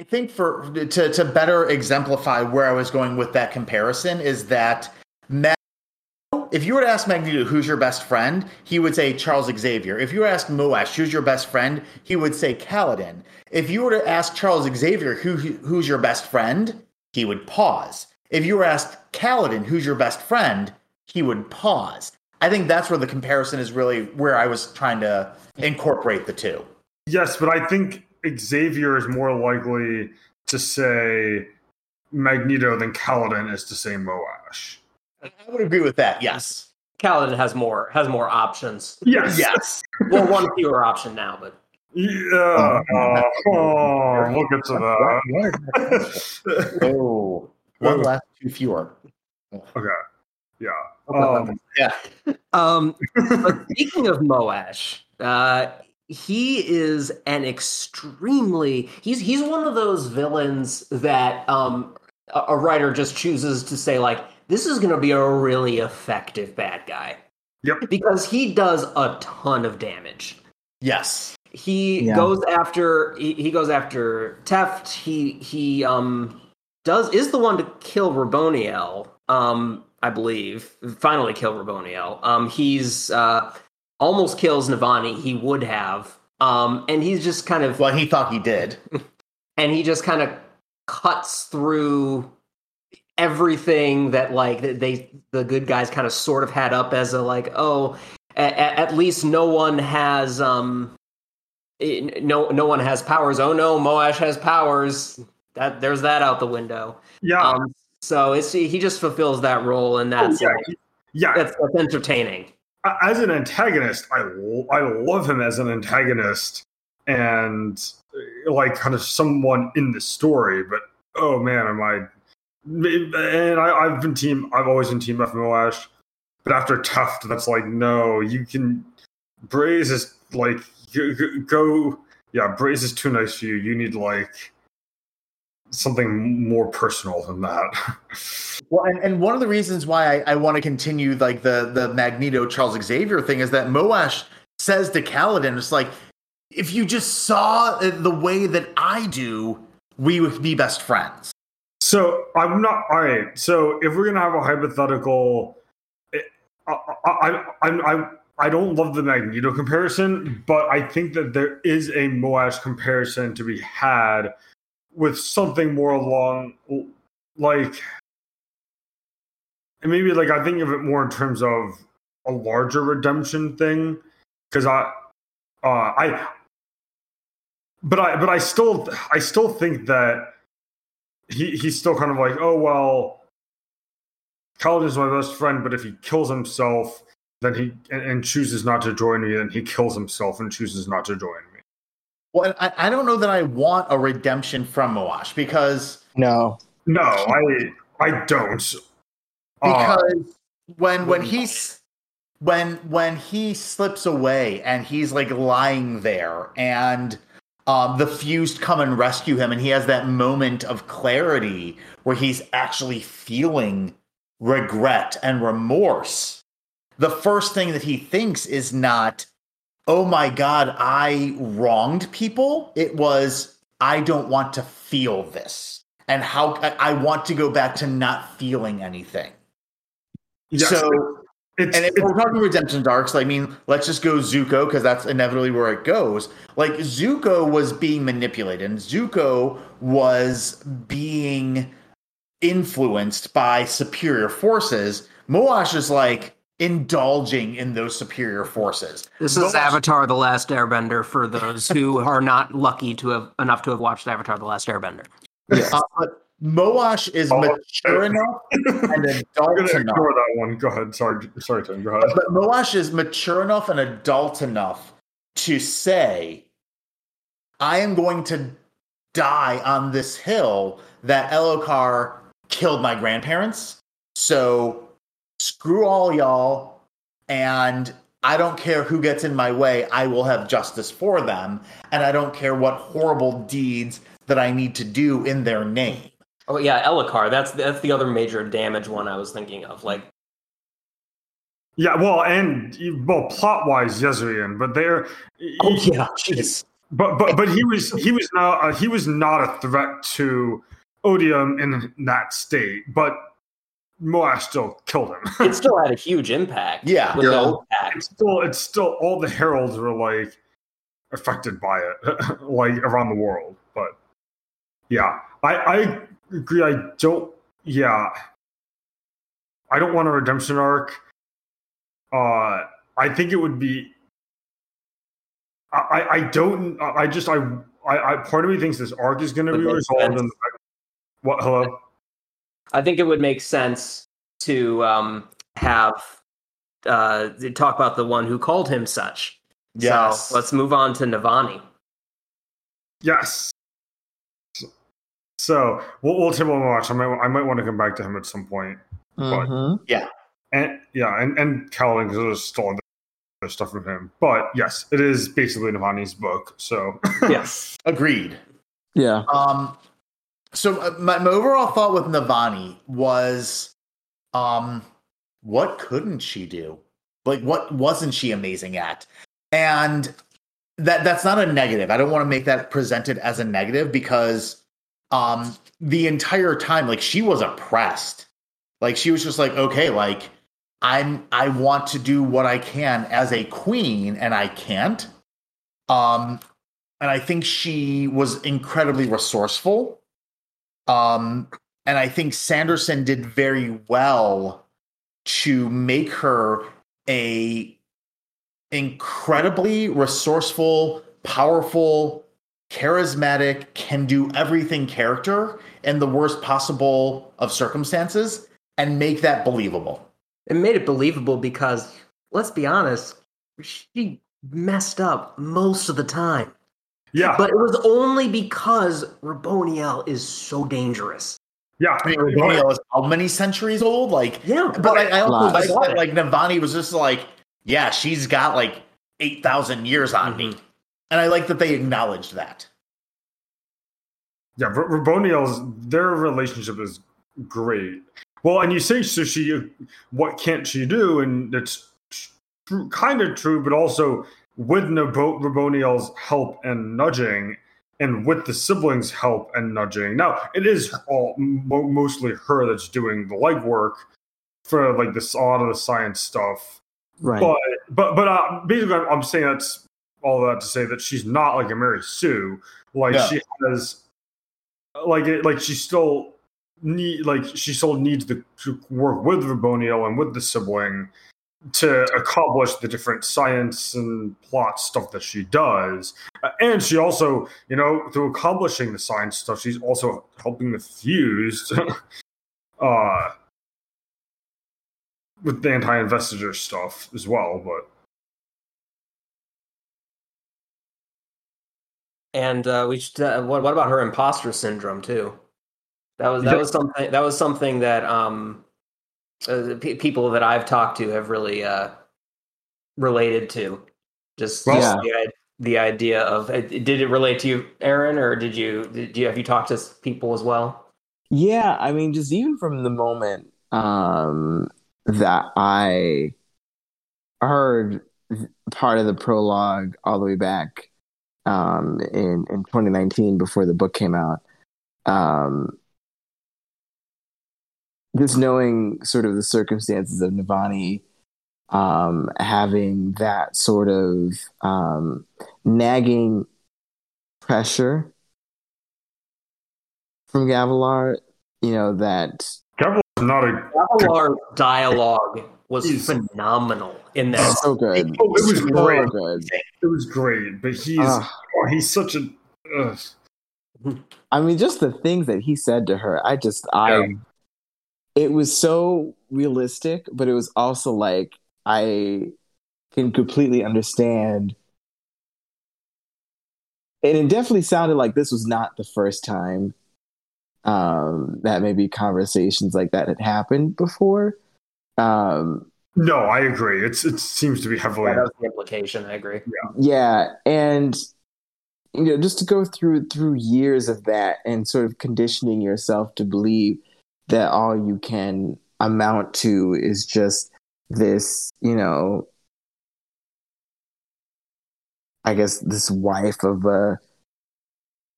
I think for to to better exemplify where I was going with that comparison is that if you were to ask Magneto who's your best friend, he would say Charles Xavier. If you were to ask Moash who's your best friend, he would say Kaladin. If you were to ask Charles Xavier who who's your best friend, he would pause. If you were asked Kaladin who's your best friend, he would pause. I think that's where the comparison is really where I was trying to incorporate the two. yes but i think xavier is more likely to say magneto than kaladin is to say moash I would agree with that. Yes. Kaladin has more has more options. yes Yes. <laughs> Well, one fewer option now, but yeah oh, we'll get to that <laughs> Oh, one less, two fewer. Okay. Yeah Um, yeah. Um, but speaking of Moash, uh, he is an extremely he's he's one of those villains that um, a, a writer just chooses to say like this is going to be a really effective bad guy. Yep. Because he does a ton of damage. Yes. He Yeah. goes after he, he goes after Teft. He he um does is the one to kill Raboniel. Um, I believe finally kill Raboniel. Um, he's uh almost kills Navani. He would have. Um, and he's just kind of Well, he thought he did. <laughs> and he just kind of cuts through everything that like they the good guys kind of sort of had up as a like oh at, at least no one has um no no one has powers. Oh no moash has powers. That there's that out the window. Yeah. Um so it's he just fulfills that role and that's Oh, yeah, like, yeah. That's, that's entertaining as an antagonist, I I love him as an antagonist, and uh, like kind of someone in the story. But oh man, am I? And I, I've been team. I've always been team F Moash, but after Teft, that's like no. You can Braize is like go, go yeah. Braize is too nice for you. You need like something more personal than that. <laughs> well, and, and one of the reasons why I, I want to continue like the the Magneto Charles Xavier thing is that Moash says to Kaladin, it's like if you just saw the way that I do, we would be best friends. So I'm not all right. So if we're gonna have a hypothetical, eh, I I I, I, I don't love the Magneto comparison, but I think that there is a Moash comparison to be had with something more along like and maybe like I think of it more in terms of a larger redemption thing because I uh I but I but I still I still think that he he's still kind of like oh well Kaladin is my best friend but if he kills himself then he and, and chooses not to join me then he kills himself and chooses not to join well, I, I don't know that I want a redemption from Moash because no, no, I I don't. Because uh, when when he's when when he slips away and he's like lying there and um, the fused come and rescue him and he has that moment of clarity where he's actually feeling regret and remorse the first thing that he thinks is not oh my God, I wronged people. It was, I don't want to feel this. And how I want to go back to not feeling anything. Yes. So, it's, and if it's, we're talking redemption darks, I mean, let's just go Zuko because that's inevitably where it goes. Like Zuko was being manipulated, and Zuko was being influenced by superior forces. Moash is like, indulging in those superior forces. This is Avatar: The Last Airbender for those who are not lucky to have enough to have watched Avatar: The Last Airbender. Yes. Uh, but Moash is oh, mature enough <laughs> and adult enough. Ignore that one. Go ahead. Sorry, sorry, Tim. Go ahead. But Moash is mature enough and adult enough to say, "I am going to die on this hill that Elhokar killed my grandparents." So screw all y'all and I don't care who gets in my way, I will have justice for them. And I don't care what horrible deeds that I need to do in their name. Oh yeah, Elhokar. That's that's the other major damage one I was thinking of. Like Yeah, well, and well, plot wise, Jezrien, but they're Oh yeah, jeez. But but but he was he was not uh, he was not a threat to Odium in that state. But Moash still killed him. it still had a <laughs> huge impact. Yeah, with yeah. It's still, it's still all the heralds were like affected by it, <laughs> like around the world. But yeah, I I agree. I don't. Yeah, I don't want a redemption arc. Uh, I think it would be. I I don't. I just I I, I part of me thinks this arc is going to be resolved. In the, what? Hello. I think it would make sense to um, have uh, talk about the one who called him such. Yes. So let's move on to Navani. Yes. So we'll, we'll table and watch. I might I might want to come back to him at some point. Mm-hmm. But yeah, and yeah, and and Calvin because there's still other stuff from him. But yes, it is basically Navani's book. So yes, <laughs> agreed. Yeah. Um, so uh, my, my overall thought with Navani was, um, what couldn't she do? Like, what wasn't she amazing at? And that that's not a negative. I don't want to make that presented as a negative because um the entire time like she was oppressed. Like she was just like, okay, like I'm I want to do what I can as a queen and I can't. Um and I think she was incredibly resourceful um, and I think Sanderson did very well to make her a incredibly resourceful, powerful, charismatic, can do everything character in the worst possible of circumstances and make that believable. It made it believable because let's be honest, she messed up most of the time. Yeah, But it was only because Raboniel is so dangerous. yeah. I mean, Raboniel is how many centuries old? Like, Yeah, but I, I also like that like Navani was just like, yeah, she's got like eight thousand years on me, mm-hmm. and I like that they acknowledged that. Yeah, R- Raboniel's their relationship is great. Well, and you say so. She, what can't she do? And it's tr- kind of true, but also with Nabo- Raboniel's help and nudging, and with the siblings' help and nudging. Now, it is all mo- mostly her that's doing the legwork for like this a lot of the science stuff. Right. But but but uh, basically, I'm, I'm saying that's all that to say that she's not like a Mary Sue. Like Yeah. she has, like it, like she still need like she still needs to, to work with Raboniel and with the sibling to accomplish the different science and plot stuff that she does. Uh, and she also, you know, through accomplishing the science stuff, she's also helping the fused. <laughs> uh with the anti-investiture stuff as well, but And uh, we should, uh, what what about her imposter syndrome too? That was that was something that was something that um, uh, pe people that I've talked to have really uh, related to. Just, Well- just the, the idea of uh, did it relate to you, Aaron, or did you did you have you talked to people as well? Yeah, I mean, just even from the moment um, that I heard part of the prologue all the way back um, in in 2019 before the book came out, um, just knowing sort of the circumstances of Navani um, having that sort of um, nagging pressure from Gavilar, you know, that Gavilar's not a. Gavilar's dialogue was He's- phenomenal in that. so good. Oh, it was so great. good. It was great, but he's Ugh. oh, he's such a. ugh. I mean, just the things that he said to her, I just, I, Yeah. It was so realistic, but it was also like, I can completely understand. And it definitely sounded like this was not the first time um, that maybe conversations like that had happened before. Um, No, I agree. It's it seems to be heavily. Yeah, that was the implication. I agree. yeah and you know just to go through through years of that and sort of conditioning yourself to believe that all you can amount to is just this you know i guess this wife of a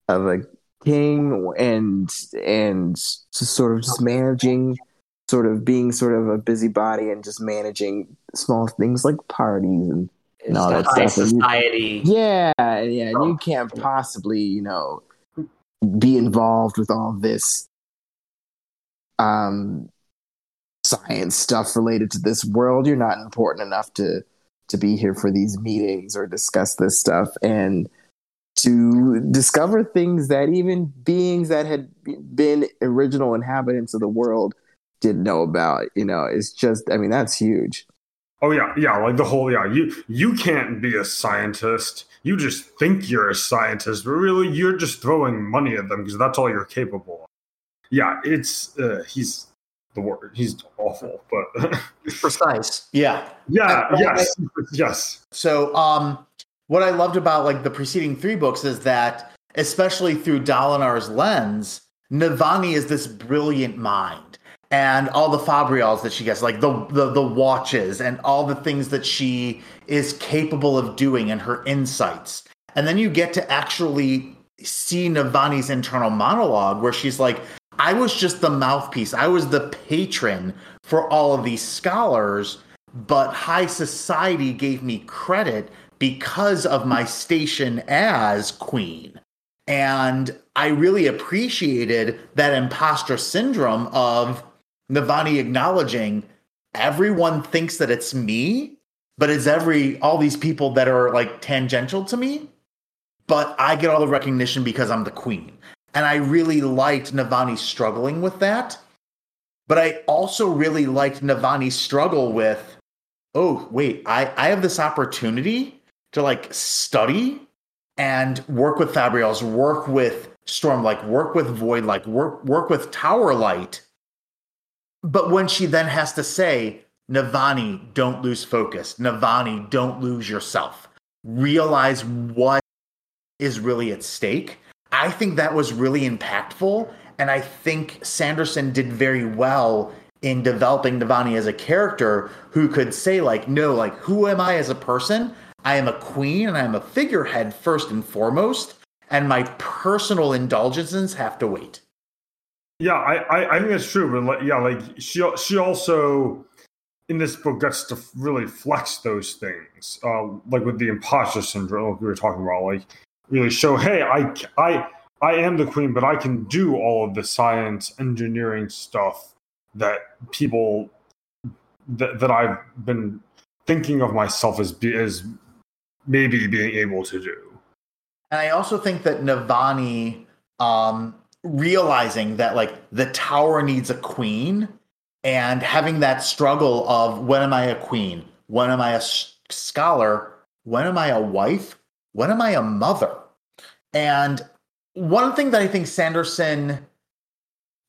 of a king and and just sort of just managing sort of being sort of a busybody and just managing small things like parties and the that's high definitely- society. yeah, yeah, and you can't possibly, you know, be involved with all this um science stuff related to this world. You're not important enough to to be here for these meetings or discuss this stuff and to discover things that even beings that had been original inhabitants of the world didn't know about, you know, it's just I mean, that's huge. Oh yeah, yeah, like the whole yeah. You you can't be a scientist. You just think you're a scientist, but really you're just throwing money at them because that's all you're capable of. Yeah, it's uh, he's the word. He's awful, but <laughs> Precise. Yeah. yeah, I- yes, yes. So, um, what I loved about like the preceding three books is that, especially through Dalinar's lens, Navani is this brilliant mind, and all the Fabrials that she gets, like the, the the watches and all the things that she is capable of doing, and her insights. And then you get to actually see Navani's internal monologue, where she's like, "I was just the mouthpiece. I was the patron for all of these scholars." but high society gave me credit because of my station as queen. And I really appreciated that imposter syndrome of Navani acknowledging everyone thinks that it's me, but it's every all these people that are like tangential to me, but I get all the recognition because I'm the queen. And I really liked Navani struggling with that. But I also really liked Navani's struggle with oh wait i i have this opportunity to like study and work with Fabrials, work with Storm, like work with Void, like work work with Tower Light. But when she then has to say, Navani, don't lose focus. Navani, don't lose yourself. Realize what is really at stake. I think that was really impactful. And I think Sanderson did very well in developing Navani as a character who could say, like, no, like, who am I as a person? I am a queen and I'm a figurehead first and foremost, and my personal indulgences have to wait. Yeah, I, I, I think that's true, but like, yeah, like she she also in this book gets to really flex those things, uh, like with the imposter syndrome, like we were talking about, like really show, hey, I I I am the queen, but I can do all of the science engineering stuff that people that that I've been thinking of myself as be, as maybe being able to do. And I also think that Navani um, realizing that like the tower needs a queen and having that struggle of when am I a queen? When am I a scholar? When am I a wife? When am I a mother? And one thing that I think Sanderson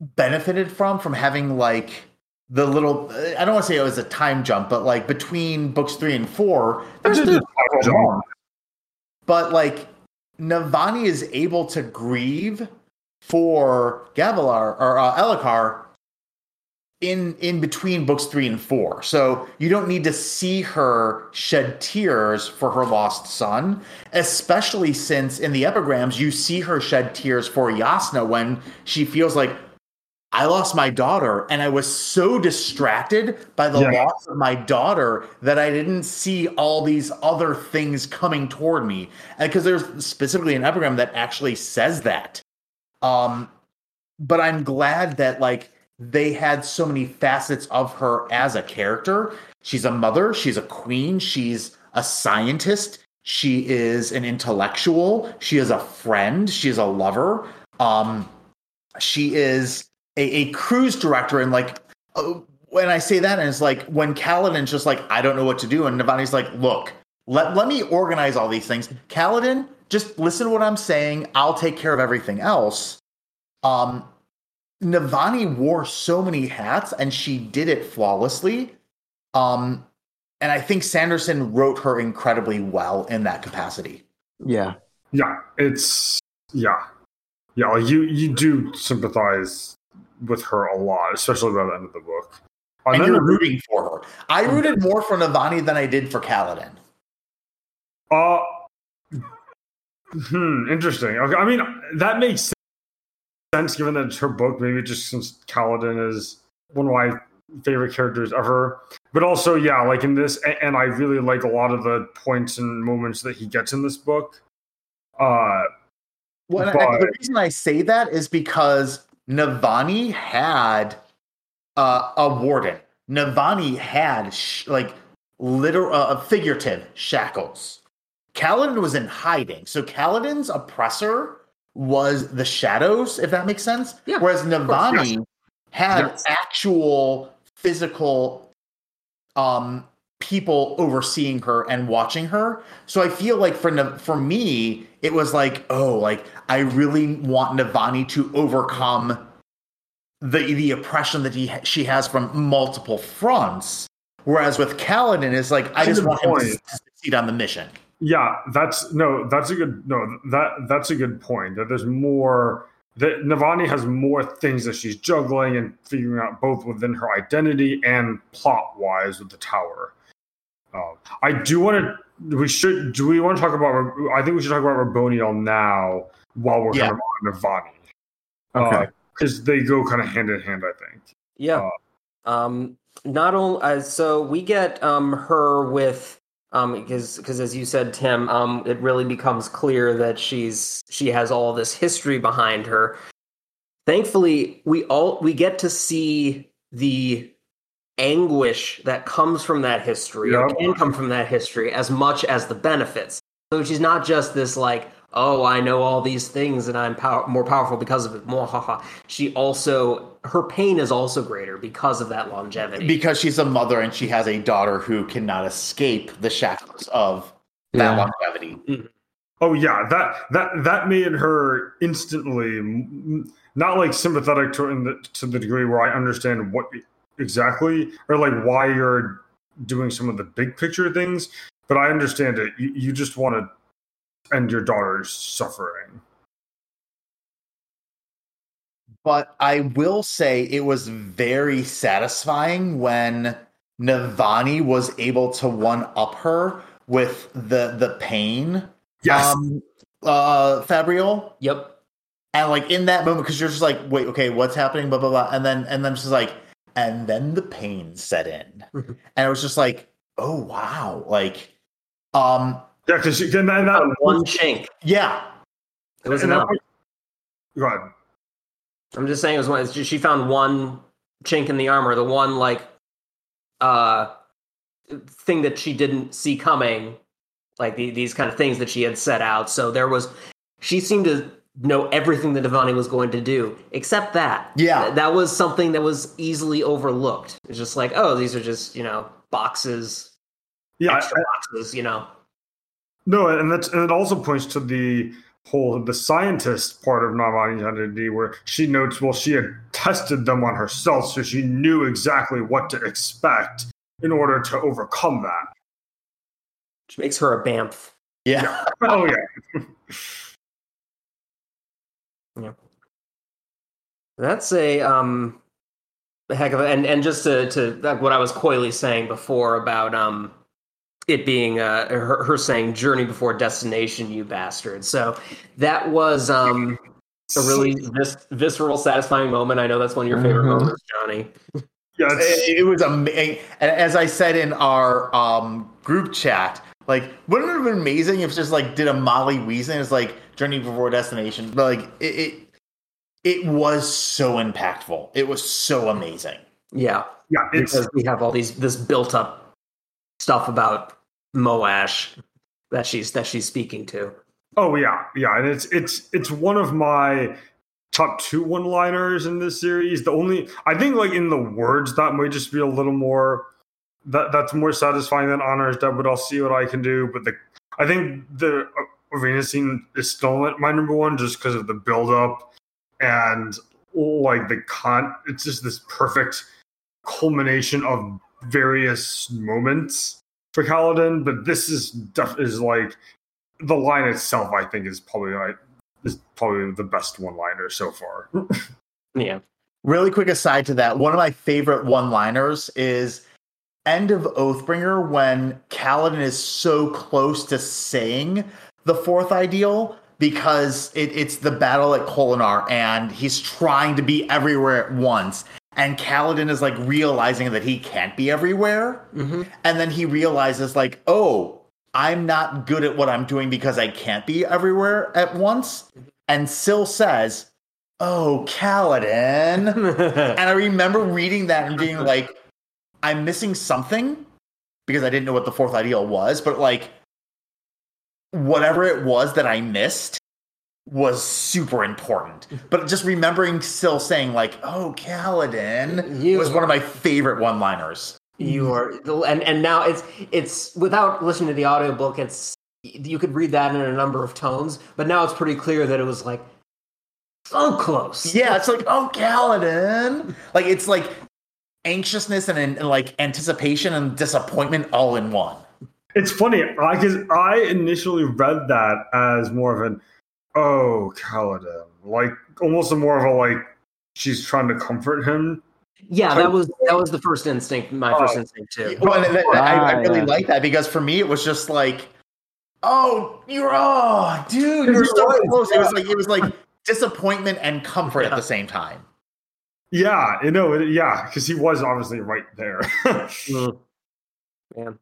benefited from from having like the little I don't want to say it was a time jump, but like between books three and four, there's the but like Navani is able to grieve for Gavilar or uh, Elhokar in in between books three and four. So you don't need to see her shed tears for her lost son, especially since in the epigrams you see her shed tears for Jasnah when she feels like I lost my daughter and I was so distracted by the yeah. loss of my daughter that I didn't see all these other things coming toward me. And because there's specifically an epigram that actually says that. Um, but I'm glad that like they had so many facets of her as a character. She's a mother, she's a queen, she's a scientist, she is an intellectual, she is a friend, she is a lover. Um, she is a, a cruise director and like uh, when I say that, and it's like when Kaladin's just like, I don't know what to do, and Navani's like, look, let let me organize all these things. Kaladin, just listen to what I'm saying. I'll take care of everything else. Um, Navani wore so many hats, and she did it flawlessly. Um, and I think Sanderson wrote her incredibly well in that capacity. Yeah, yeah, it's yeah, yeah. Like you, you do sympathize with her a lot, especially by the end of the book. And, and you're rooting for her. I rooted more for Navani than I did for Kaladin. Uh, hmm, interesting. Okay, I mean that makes sense given that it's her book. Maybe just since Kaladin is one of my favorite characters ever. But also, yeah, like in this, and I really like a lot of the points and moments that he gets in this book. Uh, well, but, the reason I say that is because Navani had uh, a warden. Navani had sh- like literal, uh, figurative shackles. Kaladin was in hiding, so Kaladin's oppressor was the shadows, if that makes sense. Yeah, Whereas Navani yes. had yes. actual physical um people overseeing her and watching her. So I feel like for for me, it was like, oh, like I really want Navani to overcome the the oppression that he she has from multiple fronts. Whereas with Kaladin, it's like I just want point. him to succeed on the mission. Yeah, that's no, that's a good no, that that's a good point. That there's more that Navani has more things that she's juggling and figuring out both within her identity and plot wise with the tower. Uh, I do want to. We should. Do we want to talk about? I think we should talk about Raboniel now while we're yeah. kind of on Navani. Okay. Because uh, they go kind of hand in hand, I think. Yeah. Uh, um. Not only uh, so we get um her with um because because as you said Tim um it really becomes clear that she's she has all this history behind her. Thankfully, we all we get to see the anguish that comes from that history yeah. or can come from that history as much as the benefits. So she's not just this like, oh, I know all these things and I'm power- more powerful because of it. Mwahaha. She also her pain is also greater because of that longevity. Because she's a mother and she has a daughter who cannot escape the shackles of that yeah. longevity. Mm-hmm. Oh yeah, that that that made her instantly not like sympathetic to in the, to the degree where I understand what exactly or like why you're doing some of the big picture things, but I understand it. You, you just want to end your daughter's suffering. But I will say it was very satisfying when Navani was able to one up her with the the pain. Yes. Um, uh, Fabrial. Yep. And like in that moment, because you're just like, wait, okay, what's happening? Blah blah blah. And then and then she's like, and then the pain set in, <laughs> and it was just like, oh wow, like, um, yeah, because and that, that one chink. Yeah, it was enough. Go ahead. I'm just saying it was one. She found one chink in the armor, the one like uh thing that she didn't see coming, like the, these kind of things that she had set out. So there was, she seemed to know everything that Navani was going to do, except that. Yeah, Th- that was something that was easily overlooked. It's just like, oh, these are just you know boxes, Yeah, extra I- boxes, you know. No, and that's and it also points to the whole the scientist part of Navani's identity, where she notes, well, she had tested them on herself, so she knew exactly what to expect in order to overcome that. Which makes her a bamf. yeah. <laughs> Oh yeah, <laughs> yeah That's a um a heck of a and and just to to like what I was coyly saying before about um it being uh her, her saying journey before destination you bastard. So that was um a really vis- visceral satisfying moment. I know that's one of your favorite Mhm. moments, Johnny. yeah. It, it was amazing. And as I said in our um, group chat, like, wouldn't it have been amazing if just like did a Molly Weasley as like Journey Before Destination? But like, it, it it was so impactful. It was so amazing. Yeah. yeah, it's Because we have all these this built up stuff about Moash that she's that she's speaking to. oh yeah, yeah, and it's it's it's one of my top two one-liners in this series. The only I think like in the words that might just be a little more that that's more satisfying than honors dead, but I'll see what I can do. But the I think the uh, arena scene is still my number one just because of the build up and like the con. It's just this perfect culmination of various moments for Kaladin. But this is def- is like the line itself. I think is probably like is probably the best one liner so far. <laughs> Yeah. Really quick aside to that, one of my favorite one-liners is end of Oathbringer when Kaladin is so close to saying the fourth ideal because it, it's the battle at Kholinar and he's trying to be everywhere at once. And Kaladin is like realizing that he can't be everywhere. Mm-hmm. And then he realizes, like, oh, I'm not good at what I'm doing because I can't be everywhere at once. And Syl says, Oh, Kaladin. <laughs> and I remember reading that and being like, I'm missing something because I didn't know what the fourth ideal was, but like, whatever it was that I missed was super important. But just remembering still saying, like, oh, Kaladin You- was one of my favorite one liners. You are, and and now it's it's without listening to the audiobook, it's you could read that in a number of tones, but now it's pretty clear that it was like so close. Yeah, it's like, oh, Kaladin. Like, it's like anxiousness and, and like anticipation and disappointment all in one. It's funny I because I initially read that as more of an oh Kaladin, like almost more of a like she's trying to comfort him. yeah, that was that was the first instinct, my first Oh. instinct too. Well, and that- I, I Ah, really yeah. like that because for me, it was just like, oh, you're, oh, dude, you're so was, close. It was like, it was like disappointment and comfort at the same time. Yeah, you know, it, yeah, because he was obviously right there. <laughs> Mm. Man,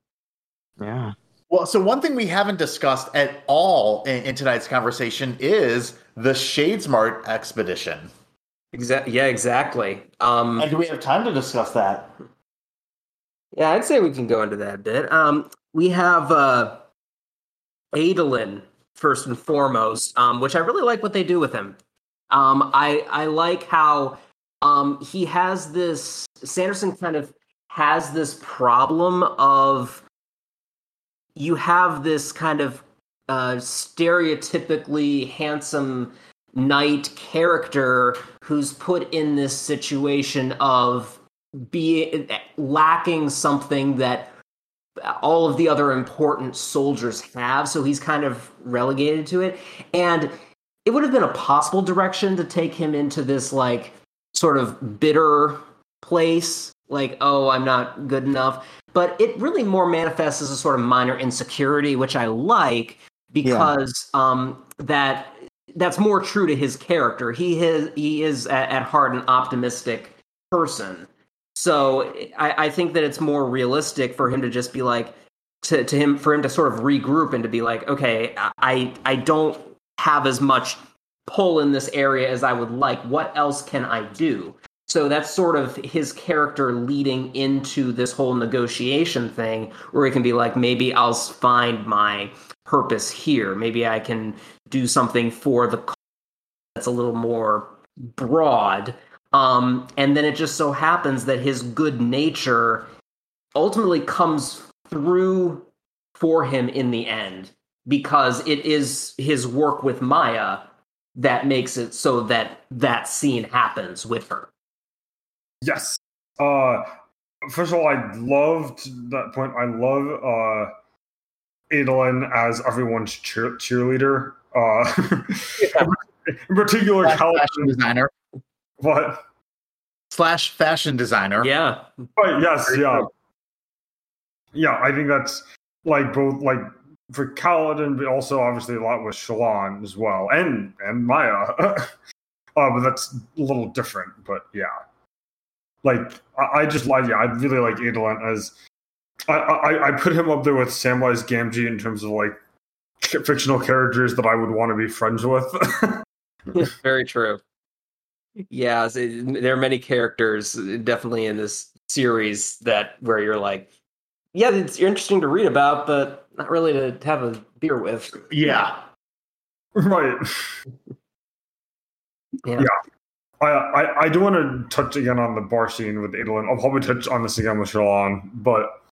Yeah. Well, so one thing we haven't discussed at all in, in tonight's conversation is the Shadesmar expedition. exactly. Yeah, exactly. Um, And do we have time to discuss that? Yeah, I'd say we can go into that a bit. Um, we have uh, Adolin first and foremost, um, which I really like what they do with him. Um, I I like how um, he has this. Sanderson kind of has this problem of you have this kind of uh, stereotypically handsome knight character who's put in this situation of being lacking something that all of the other important soldiers have so he's kind of relegated to it. And it would have been a possible direction to take him into this like sort of bitter place like oh i'm not good enough but it really more manifests as a sort of minor insecurity which i like because yeah. um that that's more true to his character he is he is at, at heart an optimistic person so I, I think that it's more realistic for him to just be like to, to him for him to sort of regroup and to be like, okay, I I don't have as much pull in this area as I would like. What else can I do? So that's sort of his character leading into this whole negotiation thing where he can be like, maybe I'll find my purpose here. Maybe I can do something for the cause that's a little more broad um, and then it just so happens that his good nature ultimately comes through for him in the end because it is his work with Maya that makes it so that that scene happens with her. Yes. Uh, first of all, I loved that point. I love uh, Adolin as everyone's cheer- cheerleader. Uh, <laughs> yeah. in particular, fashion designer. What? Slash fashion designer. Yeah. Right, yes, yeah. Yeah, I think that's like both like for Kaladin, but also obviously a lot with Shallan as well, and and Maya. <laughs> uh, but that's a little different. But yeah, like I, I just like yeah, I really like Adolin as I, I I put him up there with Samwise Gamgee in terms of like fictional characters that I would want to be friends with. <laughs> Very true. Yeah, so there are many characters uh, definitely in this series that where you're like, yeah, it's interesting to read about, but not really to have a beer with. Yeah. Right. <laughs> yeah. yeah. I, I, do want to touch again on the bar scene with Adolin. I'll probably touch on this again with Shallan, but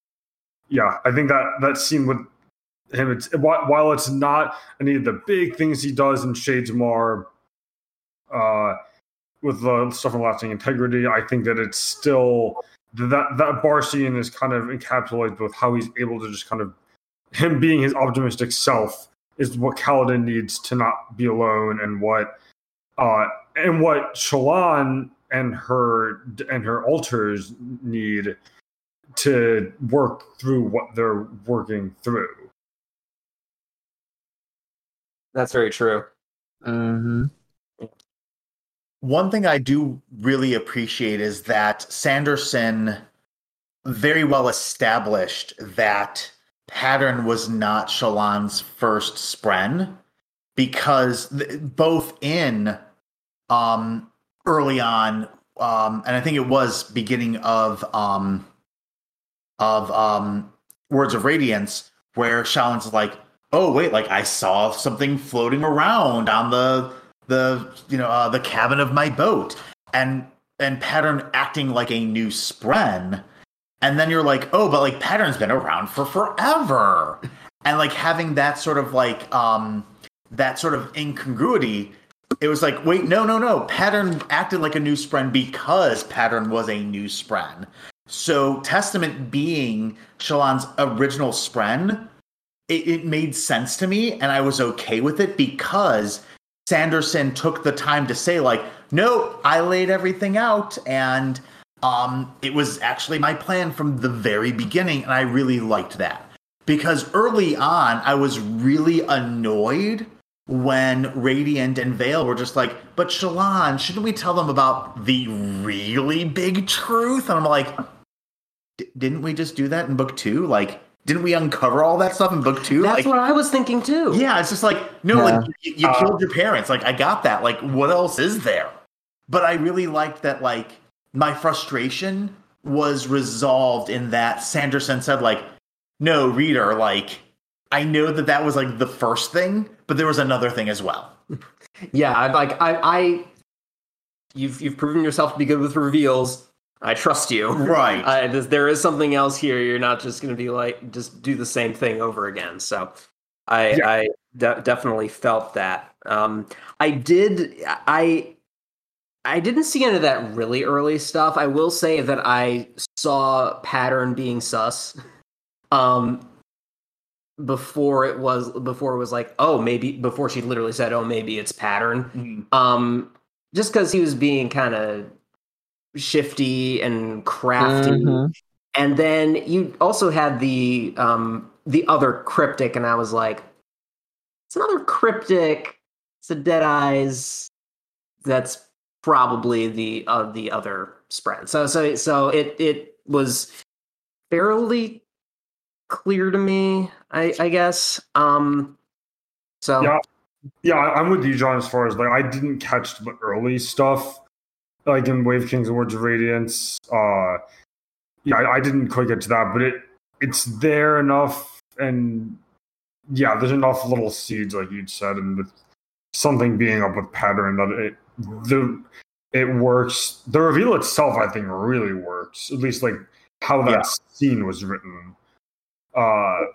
yeah, I think that that scene with him, it's while it's not any of the big things he does in Shadesmar, uh, with the stuff on lasting integrity. I think that it's still that that bar scene is kind of encapsulated with how he's able to just kind of him being his optimistic self is what Kaladin needs to not be alone, and what uh and what Shallan and her and her alters need to work through what they're working through. That's very true. Mm-hmm one thing I do really appreciate is that Sanderson very well established that pattern was not Shallan's first spren because th- both in um early on um and I think it was beginning of um of um Words of Radiance where Shallan's like, "Oh wait, like I saw something floating around on the the you know uh, the cabin of my boat and and pattern acting like a new spren and then you're like oh but like pattern's been around for forever and like having that sort of like um that sort of incongruity it was like wait no no no pattern acted like a new spren because pattern was a new spren so testament being shallan's original spren it, it made sense to me and i was okay with it because Sanderson took the time to say, like, no, I laid everything out and um, it was actually my plan from the very beginning, and I really liked that. Because early on, I was really annoyed when Radiant and Veil were just like, but Shallan, shouldn't we tell them about the really big truth? And I'm like, didn't we just do that in book two? Like, didn't we uncover all that stuff in book two? That's like, what I was thinking too. Yeah, it's just like no, yeah. like you, you uh, killed your parents. Like I got that. Like what else is there? But I really liked that. Like my frustration was resolved in that Sanderson said like, no, reader, like I know that that was like the first thing, but there was another thing as well. yeah, I'm like I, I you've you've proven yourself to be good with reveals. I trust you. Right. There is something else here. You're not just going to be like just do the same thing over again. So, I, yeah. I, de- definitely felt that. Um, I did. I I didn't see any of that really early stuff. I will say that I saw pattern being sus. Um, before it was before it was like oh maybe before she literally said oh maybe it's pattern. Um just because he was being kind of shifty and crafty. Mhm. and then you also had the um the other cryptic and i was like it's another cryptic it's a dead eyes that's probably the uh, the other spren. So so so it it was fairly clear to me i i guess um so Yeah. Yeah, I- I'm with you, John. As far as like, I didn't catch the early stuff, like in Way of Kings and Words of Radiance. Uh, yeah, I, I didn't quite get to that, but it it's there enough, and yeah, there's enough little seeds, like you'd said, and with something being up with pattern that it the it works. The reveal itself, I think, really works. At least like how that Yeah. scene was written. Uh,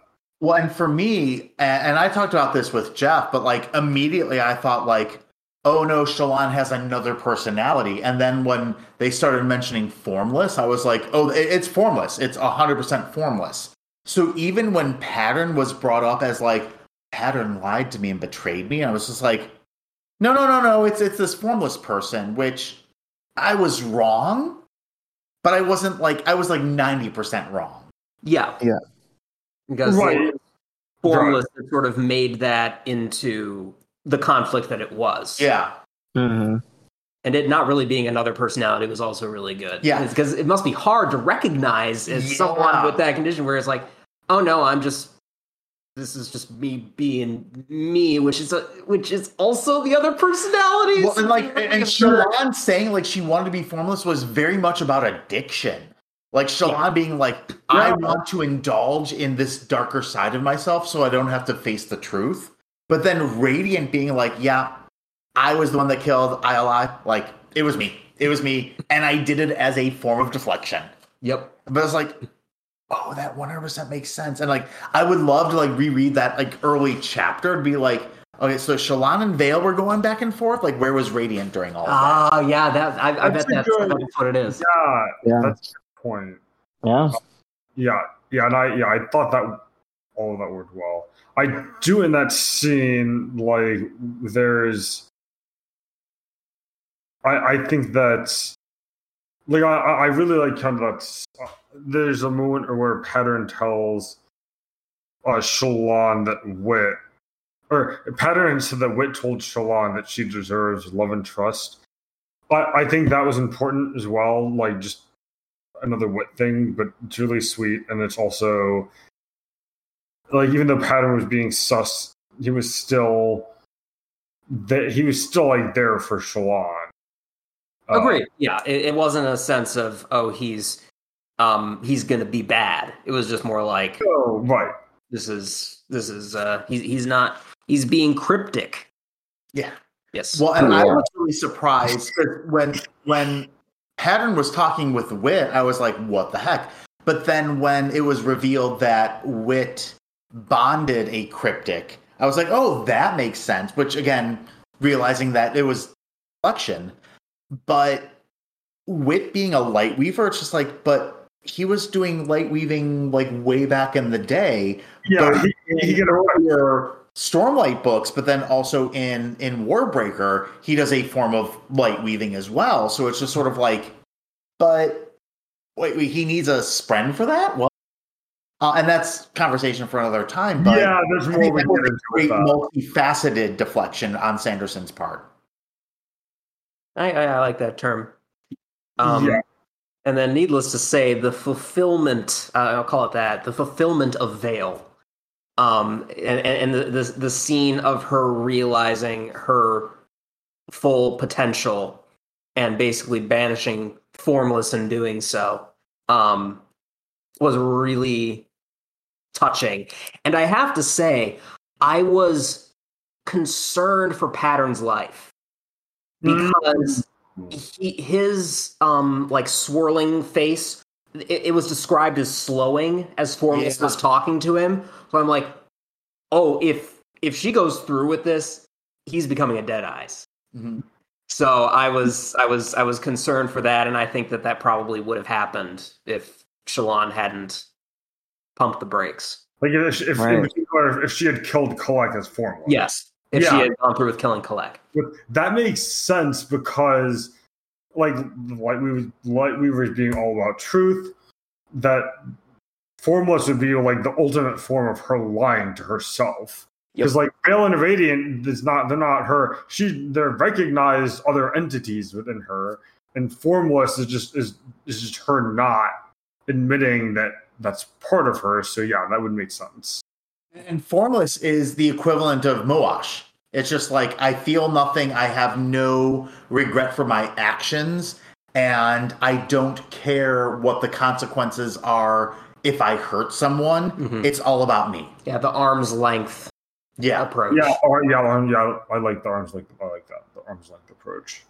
Well, and for me, a- and I talked about this with Jeff, but like immediately I thought like, oh no, Shallan has another personality. And then when they started mentioning formless, I was like, oh, it- it's formless. It's hundred percent formless. So even when Pattern was brought up as like Pattern lied to me and betrayed me, I was just like, no, no, no, no, it's it's this formless person, which I was wrong, but I wasn't like I was like ninety percent wrong. yeah Yeah. Because Right. formless had sort of made that into the conflict that it was Yeah. Mhm. and it not really being another personality was also really good. Yeah. because it must be hard to recognize as Yeah. someone with that condition, where it's like, oh no, I'm just this is just me being me, which is a which is also the other personality. Well, and like, <laughs> and, and Sure. Saying like she wanted to be formless was very much about addiction. Like Shallan being like, I Yeah. want to indulge in this darker side of myself, so I don't have to face the truth. But then Radiant being like, yeah, I was the one that killed Ialai. Like, it was me. It was me, and I did it as a form of deflection. Yep. But it's like, oh, that one hundred percent makes sense. And like, I would love to like reread that like early chapter and be like, okay, so Shallan and Veil were going back and forth. Like, where was Radiant during all of that? Ah, yeah. That I, I bet That's that's, good- that's what it is. yeah, Yeah. that's a good point. Yeah. Yeah, yeah, and I yeah, I thought that all of that worked well. I do in that scene like there's I I think that like I I really like kind of that uh, there's a moment where Pattern tells uh Shallan that Wit or Pattern said that Wit told Shallan that she deserves love and trust. But I think that was important as well, like just another wit thing, but it's really sweet, and it's also like even though Pattern was being sus, he was still that he was still like there for Shallan. Uh, Agreed. Yeah, it, it wasn't a sense of oh he's um he's gonna be bad. It was just more like oh, right. this is this is uh he's he's not he's being cryptic. Yeah. Yes. Well, and I was really surprised when when Pattern was talking with Wit, I was like, "What the heck?" But then when it was revealed that Wit bonded a cryptic, I was like, "Oh, that makes sense." Which again, realizing that it was election, but Wit being a light weaver, it's just like, but he was doing light weaving like way back in the day. Yeah, But he, he a earlier Stormlight books, but then also in in Warbreaker, he does a form of light weaving as well. So it's just sort of like, but wait, wait he needs a spren for that. Well, uh, and that's conversation for another time. But yeah. There's more think we that get was into a great with that. multifaceted deflection on Sanderson's part. I, I, I like that term. Um, Yeah. And then, needless to say, the fulfillment, uh, I'll call it that, the fulfillment of Veil. Um, and and, the, the, the scene of her realizing her full potential and basically banishing Formless in doing so um, was really touching. And I have to say, I was concerned for Pattern's life because he, his um like swirling face it, it was described as slowing as Formless Yeah. was talking to him. So I'm like, oh, if if she goes through with this, he's becoming a dead eyes. Mhm. So I was I was I was concerned for that, and I think that that probably would have happened if Shallan hadn't pumped the brakes. Like if, if Right. in particular, if she had killed Kalak as formula. Yes, if she had gone through with killing Kalak. But that makes sense because like like we was like we were being all about truth that formless would be like the ultimate form of her lying to herself. Because like Veil and Radiant is not they're not her she they're recognized other entities within her and formless is just is is just her not admitting that that's part of her so yeah that would make sense. And formless is the equivalent of Moash. It's just like I feel nothing, I have no regret for my actions, and I don't care what the consequences are if I hurt someone. Mhm. It's all about me. Yeah, the arm's length Yeah. approach. yeah or, yeah um, yeah I like the arms like I like that the arms length approach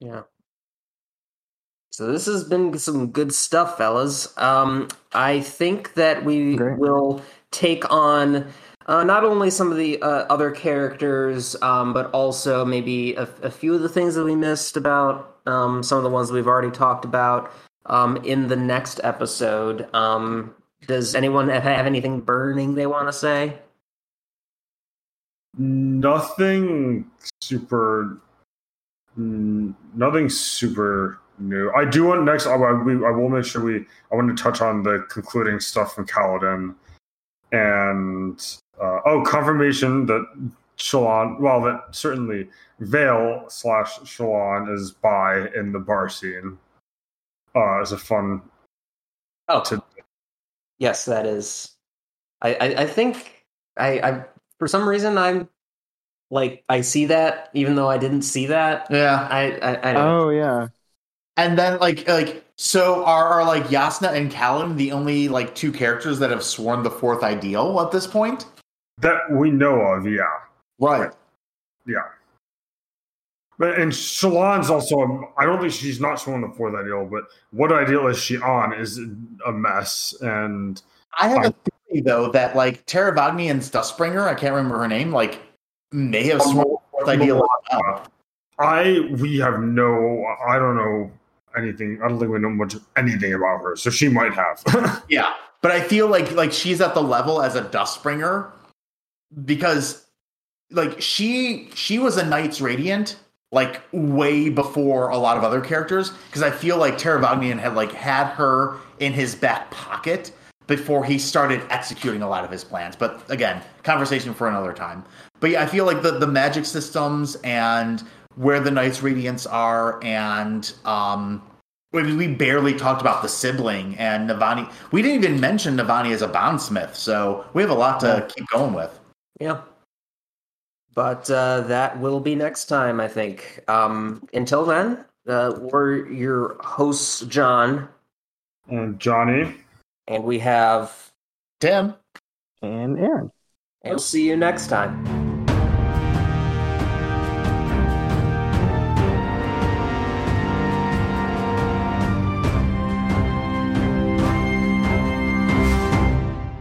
Yeah. So this has been some good stuff, fellas. Um, I think that we Great. will take on uh, not only some of the uh, other characters, um, but also maybe a, a few of the things that we missed about um, some of the ones we've already talked about um, in the next episode. Um, does anyone have, anything burning they want to say? nothing super nothing super new i do want next I, we, I will make sure we i want to touch on the concluding stuff from Kaladin and uh, oh confirmation that Shallan well that certainly Veil slash Shallan is by in the bar scene uh is a fun Oh, To- yes, that is. I, I, I think I, I for some reason I'm like I see that even though I didn't see that. Yeah. I I, I don't. Oh yeah. And then like like so are, are like Jasnah and Callum the only like two characters that have sworn the fourth ideal at this point? That we know of yeah Right. Yeah. But and Shallan's also um, I don't think she's not showing the fourth ideal, but what ideal is she on is a mess and I have a theory though that like Taravangian's Dustbringer, I can't remember her name, like may have sworn the fourth ideal. I we have no I don't know anything I don't think we know much anything about her. So she might have. <laughs> Yeah, but I feel like like she's at the level as a Dustbringer because like she she was a Knight's Radiant like way before a lot of other characters because I feel like Taravangian had like had her in his back pocket before he started executing a lot of his plans. But again, conversation for another time. But yeah, I feel like the the magic systems and where the Knights Radiants are and um we, we barely talked about the sibling and Navani. We didn't even mention Navani as a bondsmith, so we have a lot to keep going with. Yeah. But uh, that will be next time, I think. Um, until then, uh, we're your hosts, John, and Johnny. and we have. Tim. And Aaron. And we'll see you next time.